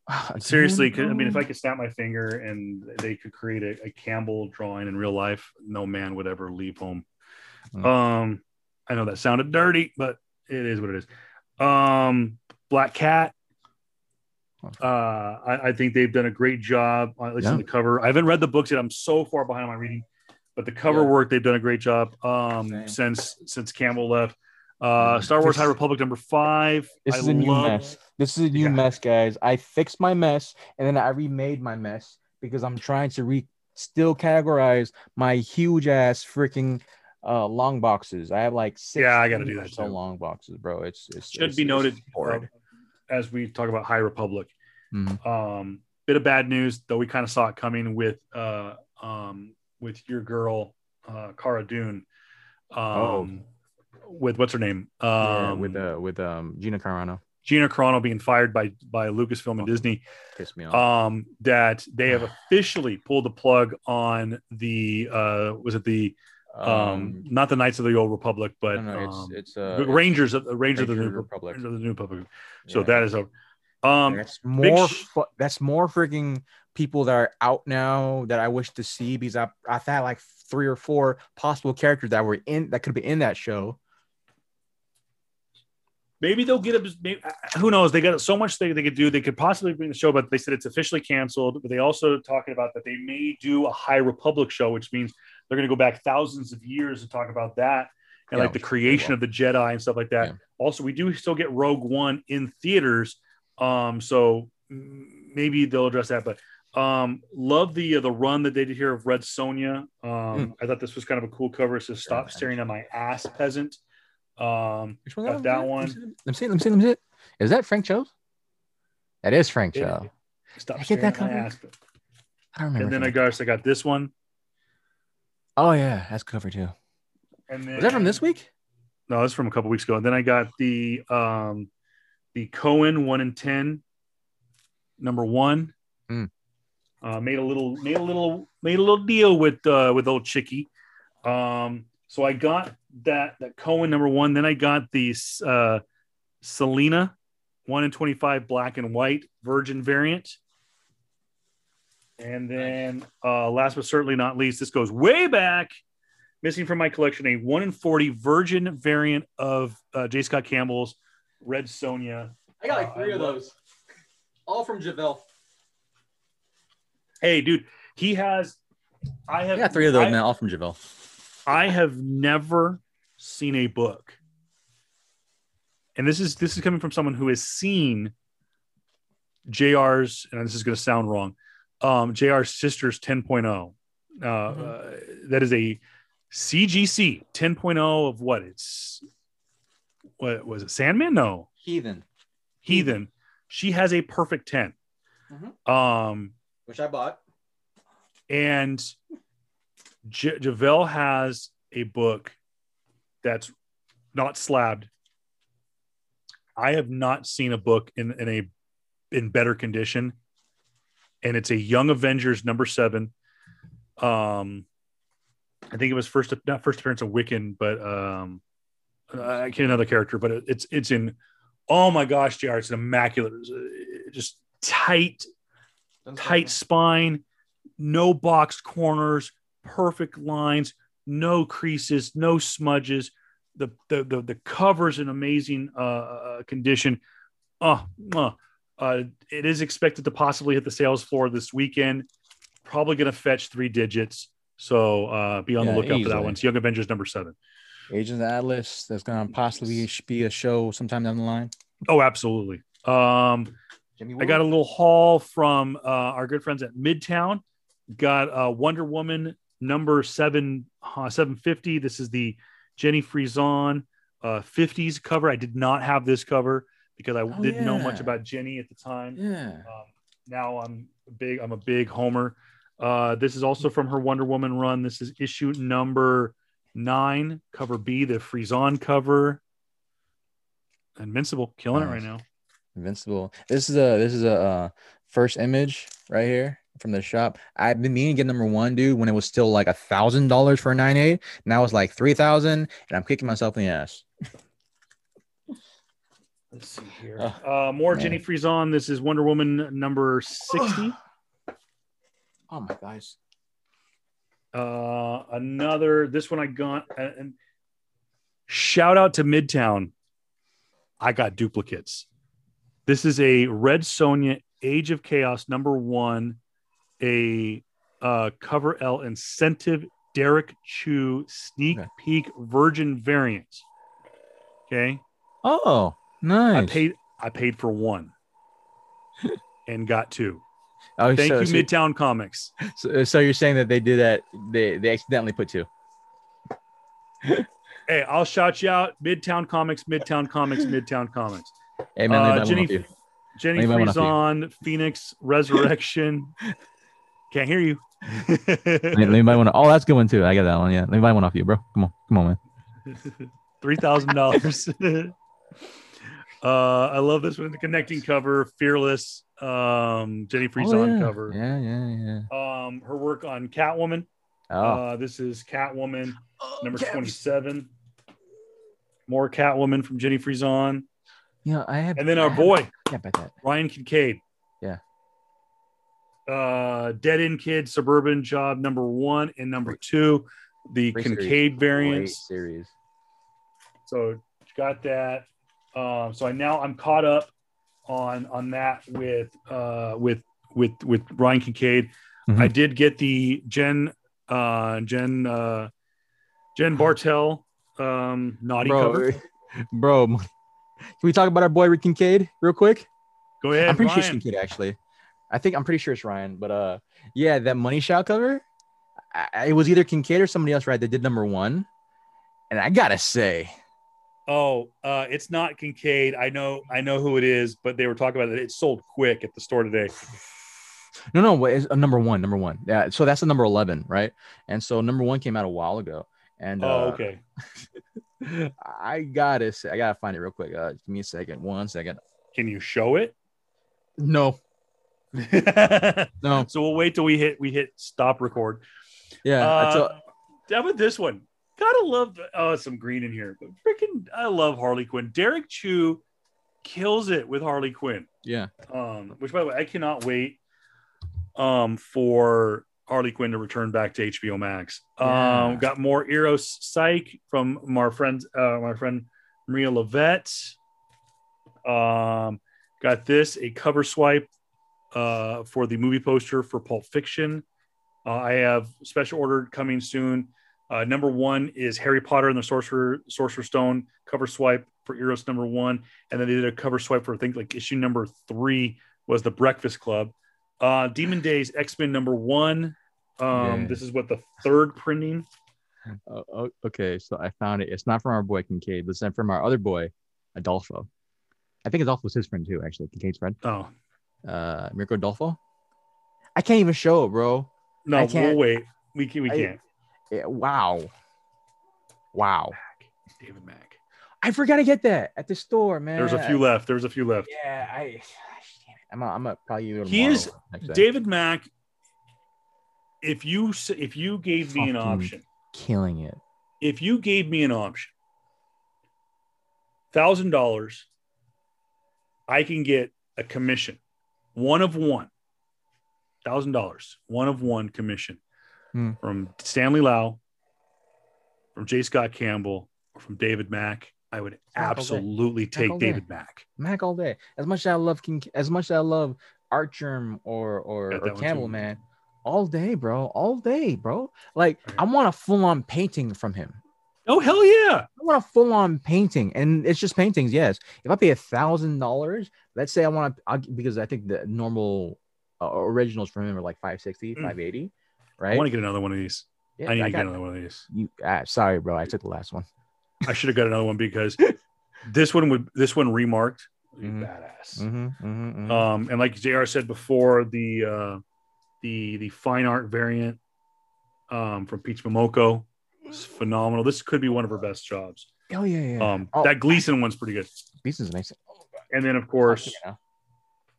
Seriously, I mean, if I could snap my finger and they could create a, a, Campbell drawing in real life, no man would ever leave home. Mm. Um, I know that sounded dirty, but it is what it is. Um, Black Cat. Uh, I, I, think they've done a great job, at least yeah. on the cover. I haven't read the books yet. I'm so far behind on my reading, but the cover yeah. work they've done a great job. Um, since since Campbell left. Uh, Star Wars High Republic number five. This I is a new mess. This is a new yeah. mess, guys. I fixed my mess and then I remade my mess because I'm trying to re still categorize my huge ass freaking uh long boxes. I have like six. Yeah, I got to do that. So long boxes, bro. It's, it's should it's, be noted as we talk about High Republic. Mm-hmm. Um, bit of bad news, though. We kind of saw it coming with uh um with your girl uh Cara Dune. Um, oh. with what's her name? Um, yeah, with uh with um Gina Carano. Gina Carano being fired by by Lucasfilm and oh, Disney. Piss me off. Um, that they have officially pulled the plug on the uh, was it the um, um not the Knights of the Old Republic, but no, no, um, it's, it's uh, Rangers of the Rangers of the New Republic. Rangers of the New Republic. So yeah. that is a um that's more sh- fu- that's more freaking people that are out now that I wish to see because I I thought like three or four possible characters that were in that could be in that show maybe they'll get it. Maybe, who knows? They got so much they, they could do. They could possibly bring the show, but they said it's officially canceled. But they also talking about that they may do a High Republic show, which means they're going to go back thousands of years and talk about that and Yeah, like the creation of the Jedi and stuff like that. Yeah. Also, we do still get Rogue One in theaters, um, so mm, maybe they'll address that. But um, love the uh, the run that they did here of Red Sonja. Um, I thought this was kind of a cool cover. It says "Stop staring at my ass, peasant." Um, Which one? Got was that one. Let me see. Let me see. Let me see. it. Is that Frank Cho? That is Frank Cho. Stop I get staring that at my cover? ass. I don't remember. And then I got I got this one. Oh yeah, that's cover too. And then Was that from this week? No, that's from a couple weeks ago. And then I got the um the Cohen one in ten, number one. Hmm. Uh, made a little made a little made a little deal with uh with old Chicky. Um so I got that that Cohen number one. Then I got the uh Selena one in twenty five black and white virgin variant. And then uh last but certainly not least, this goes way back missing from my collection a 1 in 40 virgin variant of uh, J. Scott Campbell's Red Sonja. I got like Uh, three I of love- those, all from Javel. Hey, dude, he has. I I have got three of those, I, man, all from Javel. I have never seen a book, and this is this is coming from someone who has seen JR's, and this is going to sound wrong, um, JR's Sisters 10.0. Uh, uh, that is a CGC 10.0 of what? It's what was it? Sandman? No, Heathen, Heathen. She has a perfect 10. Um, which I bought. and J- Javel has a book that's not slabbed. I have not seen a book in, in a in better condition, and it's a Young Avengers number seven. Um, I think it was first not first appearance of Wiccan, but um, I can't another character, but it's it's in. Oh my gosh, Jr. It's an immaculate, uh, just tight tight spine, no boxed corners, perfect lines, no creases, no smudges. The the the, the cover's in amazing uh, uh, condition. Uh, uh, uh, it is expected to possibly hit the sales floor this weekend. Probably going to fetch three digits. So uh, be on Yeah, the lookout for that one. It's Young Avengers number seven. Agents Atlas. That's gonna possibly be a show sometime down the line. Oh, absolutely. Um, Jimmy I got a little haul from uh, our good friends at Midtown. Got uh, Wonder Woman number seven uh, seven fifty. This is the Jenny Frison uh, fifties cover. I did not have this cover because I Oh, didn't know much about Jenny at the time. yeah. Um, now I'm big. I'm a big Homer. Uh, this is also from her Wonder Woman run. This is issue number nine, cover B, the Frison cover. Invincible, killing it right now. Invincible. This is a this is a uh, first image right here from the shop. I've been meaning to get number one, dude, when it was still like a thousand dollars for a nine eight. Now it's like three thousand, and I'm kicking myself in the ass. Let's see here. Oh, uh, more man. Jenny Frison. This is Wonder Woman number 60. Oh my guys. Uh, another, this one I got. uh, And shout out to Midtown. I got duplicates. This is a Red Sonja Age of Chaos number one, a uh, cover L incentive Derrick Chew sneak Okay. peek virgin variant. Okay. Oh, nice. I paid I paid for one and got two. Oh, Thank so, you, so, Midtown Comics. so, so you're saying that they did that? They they accidentally put two. Hey, I'll shout you out. Midtown Comics, Midtown Comics, Midtown Comics. Hey man, Uh, leave that one Jenny-. Jenny Leave that one off you. Frison, Phoenix Resurrection. Can't hear you. Leave want one. Oh, that's good one too. I got that one. Yeah, leave my one off you, bro. Come on, come on, man. Three thousand dollars. Uh, I love this one. The connecting cover, fearless. Um, Jenny Oh, yeah. cover. Yeah, yeah, yeah. Um, her work on Catwoman. Oh, Uh, this is Catwoman number twenty-seven. More Catwoman from Jenny Frison, you know, I have. and then I our have- boy Yeah, bet that. Ryan Kincaid. Yeah. Uh, Dead End Kid Suburban Job number one and number two, the Great Kincaid series. Great variants. series. So got that. Um, so I now I'm caught up on on that with uh, with with with Ryan Kincaid. Mhm. I did get the Jen uh, Jen uh, Jen Bartel um, naughty cover. bro, bro. Can we talk about our boy Rick Kincaid real quick? Go ahead, I'm pretty sure it's Kincaid actually. I think I'm pretty sure it's Ryan, but uh, yeah, that Money Shot cover. I, I- it was either Kincaid or somebody else, right? That did number one, and I gotta say, Oh, uh, it's not Kincaid. I know, I know who it is, but they were talking about it. It sold quick at the store today. no, no, wait, it's uh, number one, number one. Yeah, so that's the number eleven, right? And so number one came out a while ago, and Oh, uh, okay. I gotta say, I gotta find it real quick. Uh, give me a second, one second. Can you show it? No, no, so we'll wait till we hit we hit stop record. yeah, Uh, tell- how about this one? Gotta love the, oh some green in here, but freaking I love Harley Quinn. Derrick Chew kills it with Harley Quinn. yeah. Um, which by the way, I cannot wait um for Harley Quinn to return back to HBO Max. Yeah. Um, got more Eros Psych from our friends, uh, my friend Maria Llovet. Um, got this a cover swipe uh, for the movie poster for Pulp Fiction. Uh, I have special order coming soon. Uh, number one is Harry Potter and the Sorcerer Sorcerer's Stone cover swipe for Eros number one, and then they did a cover swipe for I think like issue number three was the Breakfast Club. Uh, Demon Days X Men number one. Um, Yeah. This is what the third printing. Oh, oh, okay, so I found it. It's not from our boy Kincaid, but it's from our other boy, Andolfo. I think Andolfo was his friend too, actually. Kincaid's friend, Oh uh, Mirka Andolfo. I can't even show it, bro. no, I we'll wait. We can, we can't. Yeah, wow, wow. David Mack. I forgot to get that at the store, man. There's a few left. There's a few left. Yeah, I. Damn it. I'm. A, I'm gonna probably go He is- tomorrow, next. David Mack. If you if you gave me an option, killing it. if you gave me an option, thousand dollars, I can get a commission, one of one, thousand dollars, one of one commission Hmm. from Stanley Lau, from J. Scott Campbell, or from David Mack. I would Mack day. absolutely take. David Mack. Mac all day. As much as I love King, as much as I love Artgerm or or, or Campbell, man, all day, bro, all day, bro. Like Right. I want a full on painting from him. Oh hell yeah! I want a full on painting, and it's just paintings. Yes, if I pay a thousand dollars, let's say I want to, because I think the normal uh, originals from him are like 560, Mm. 580, I want to get another one of these. Yeah, I need to get another one of these. You, ah, sorry, bro, I took the last one. I should have got another one because this one would this one remarked Mhm. badass. Mhm, mhm, mhm. Um, and like Jr. said before, the uh, the the fine art variant um, from Peach Momoko is phenomenal. This could be one of her best jobs. oh yeah, yeah. Um, oh, that Gleason one's pretty good. This is nice. And then of course,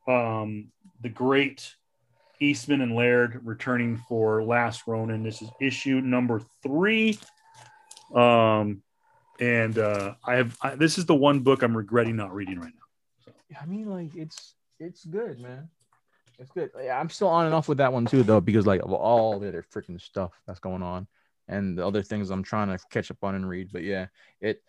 um, the great Eastman and Laird returning for Last Ronin. This is issue number three. Um, and uh, I have I, this is the one book I'm regretting not reading right now. I mean, like it's it's good, man. It's good. I'm still on and off with that one too, though, because like of all the other freaking stuff that's going on, and the other things I'm trying to catch up on and read. But yeah, it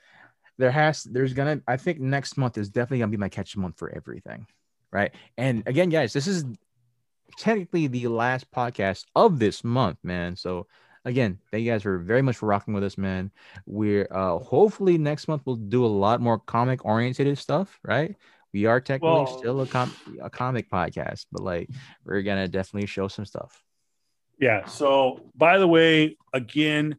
there has there's gonna I think next month is definitely gonna be my catch month for everything, right? And again, guys, this is technically the last podcast of this month, man. So again, thank you guys for very much for rocking with us, man. We're uh hopefully next month we'll do a lot more comic oriented stuff, right? We are technically still a com- a comic podcast, but like we're gonna definitely show some stuff. Yeah. So, by the way, again,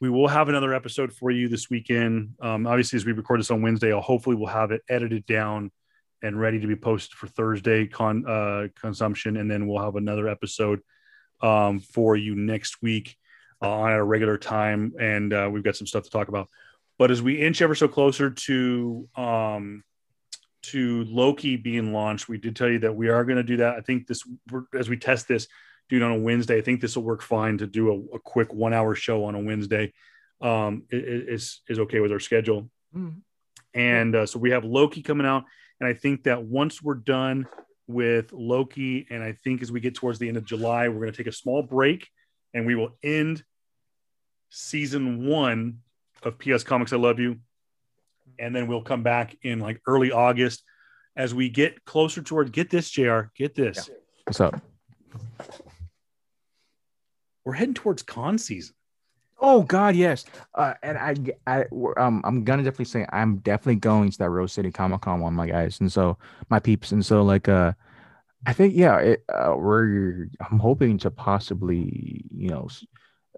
we will have another episode for you this weekend. Um, obviously, as we record this on Wednesday, I'll hopefully we'll have it edited down and ready to be posted for Thursday con uh, consumption, and then we'll have another episode um, for you next week uh, on a regular time, and uh, we've got some stuff to talk about. But as we inch ever so closer to um, to Loki being launched, we did tell you that we are going to do that. I think this as we test this, do it on a Wednesday. I think this will work fine to do a, a quick one hour show on a Wednesday. Um, is is okay with our schedule. And uh, so we have Loki coming out, and I think that once we're done with Loki, and I think as we get towards the end of July, we're going to take a small break, and we will end season one of PS Comics I Love You, and then we'll come back in like early August as we get closer toward. Get this, Jr. Get this. Yeah. What's up? We're heading towards con season. Oh God, yes. Uh, and I, I, um, I'm gonna definitely say I'm definitely going to that Rose City Comic Con one, my guys, and so my peeps, and so like, uh, I think yeah, it, uh, we're I'm hoping to possibly, you know,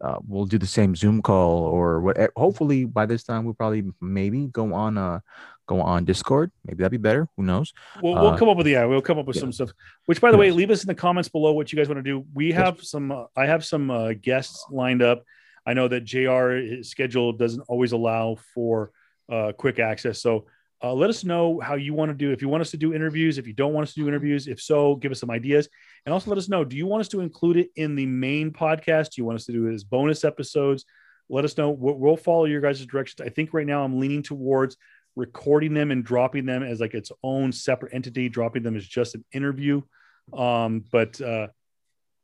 uh, we'll do the same Zoom call or what. Eh, hopefully by this time we'll probably maybe go on uh go on Discord. Maybe that'd be better. Who knows? We'll, we'll uh, come up with yeah, we'll come up with yeah. some stuff. Which by the way, leave us in the comments below what you guys want to do. We have yes. some. Uh, I have some uh, guests lined up. I know that Jr. schedule doesn't always allow for uh, quick access, so uh, let us know how you want to do. If you want us to do interviews, if you don't want us to do interviews, if so, give us some ideas. And also let us know do you want us to include it in the main podcast? Do you want us to do it as bonus episodes? Let us know. We'll follow your guys' directions. I think right now I'm leaning towards recording them and dropping them as like its own separate entity, dropping them as just an interview. Um, but uh,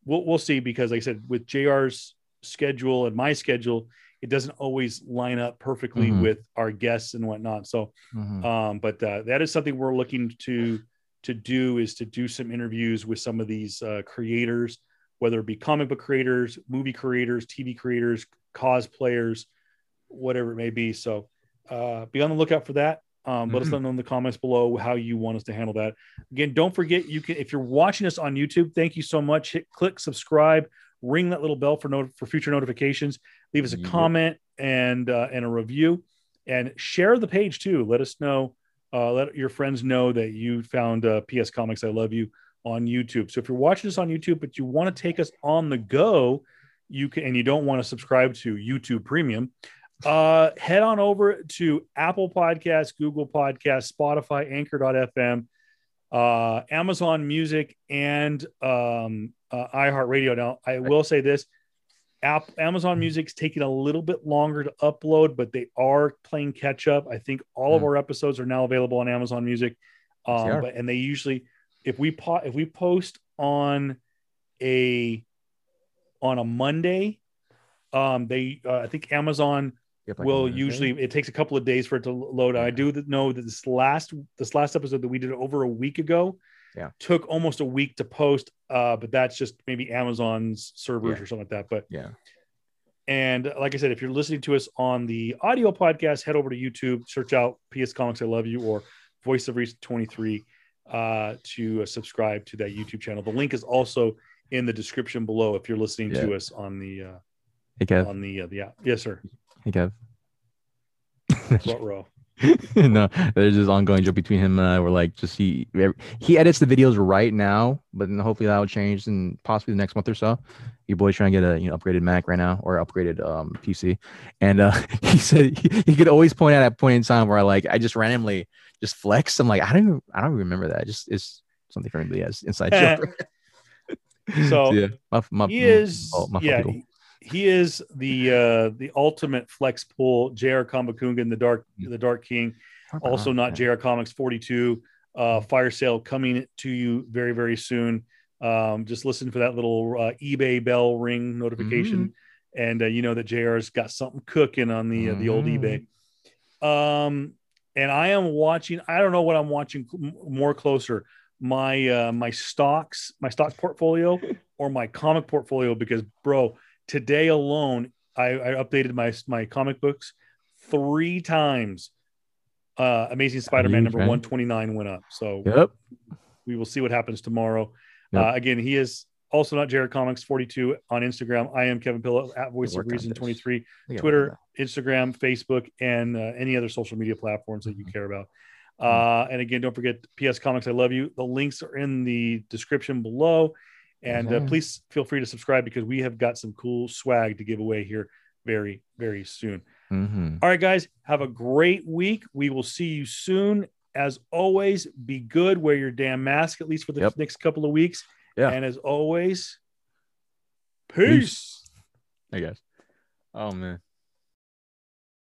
we'll, we'll see because, like I said, with JR's schedule and my schedule, it doesn't always line up perfectly mm-hmm. with our guests and whatnot. So, mm-hmm. um, but uh, that is something we're looking to to do is to do some interviews with some of these uh, creators, whether it be comic book creators, movie creators, TV creators, cosplayers, whatever it may be. So, uh, be on the lookout for that. Um, let mm-hmm. us know in the comments below how you want us to handle that. Again, don't forget you can if you're watching us on YouTube. Thank you so much. Hit click subscribe ring that little bell for note for future notifications. Leave us a comment and uh, and a review, and share the page too. Let us know. Uh, let your friends know that you found uh, PS Comics. I love you on YouTube. So if you're watching this on YouTube, but you want to take us on the go, you can, and you don't want to subscribe to YouTube Premium, uh, head on over to Apple Podcasts, Google Podcasts, Spotify, Anchor.fm, uh, Amazon Music, and um, uh, iHeartRadio. Now, I will say this: App, Amazon Music's taking a little bit longer to upload, but they are playing catch up. I think all mm. of our episodes are now available on Amazon Music. Um, but and they usually, if we po- if we post on a on a Monday, um, they uh, I think Amazon like will usually it takes a couple of days for it to load. Yeah. I do know that this last this last episode that we did over a week ago yeah took almost a week to post uh but that's just maybe amazon's servers yeah. or something like that but yeah and like i said if you're listening to us on the audio podcast head over to youtube search out ps comics i love you or voice of reason 23 uh to uh, subscribe to that youtube channel the link is also in the description below if you're listening yeah. to us on the uh hey on the uh, the app yes sir hey Kev. what row no, there's this ongoing joke between him and I. We're like, just he he edits the videos right now, but then hopefully that will change in possibly the next month or so. Your boy's trying to get a you know upgraded Mac right now or upgraded um PC, and uh, he said he, he, could always point out at point in time where I like I just randomly just flex. I'm like, I don't I don't remember that. Just it's something for me as inside joke. so, so, yeah, my, my, he is my, yeah he is the uh the ultimate flex pull. Jr. Cabacungan, the dark the Dark King, also not Jr. Comics 42. Uh, fire sale coming to you very very soon. Um, just listen for that little uh, eBay bell ring notification, mm-hmm. and uh, you know that Jr's got something cooking on the uh, the old eBay. Mm. Um, and I am watching. I don't know what I'm watching more closer my uh, my stocks, my stock portfolio, or my comic portfolio because, bro, today alone, I, I updated my my comic books three times. Uh, Amazing Spider-Man number one twenty nine went up. So yep. we will see what happens tomorrow. Yep. Uh, again, he is also not Jared Comics 42 on Instagram. I am Kevin Pillow at Voice of Reason 23, Twitter, Instagram, Facebook, and uh, any other social media platforms that you mm-hmm. care about. Uh, and again, don't forget PS Comics. I love you. The links are in the description below. And uh, please feel free to subscribe because we have got some cool swag to give away here very, very soon. Mm-hmm. All right, guys, have a great week. We will see you soon. As always, be good. Wear your damn mask at least for the yep. next couple of weeks. Yeah. And as always, peace. peace. Hey guys. Oh man.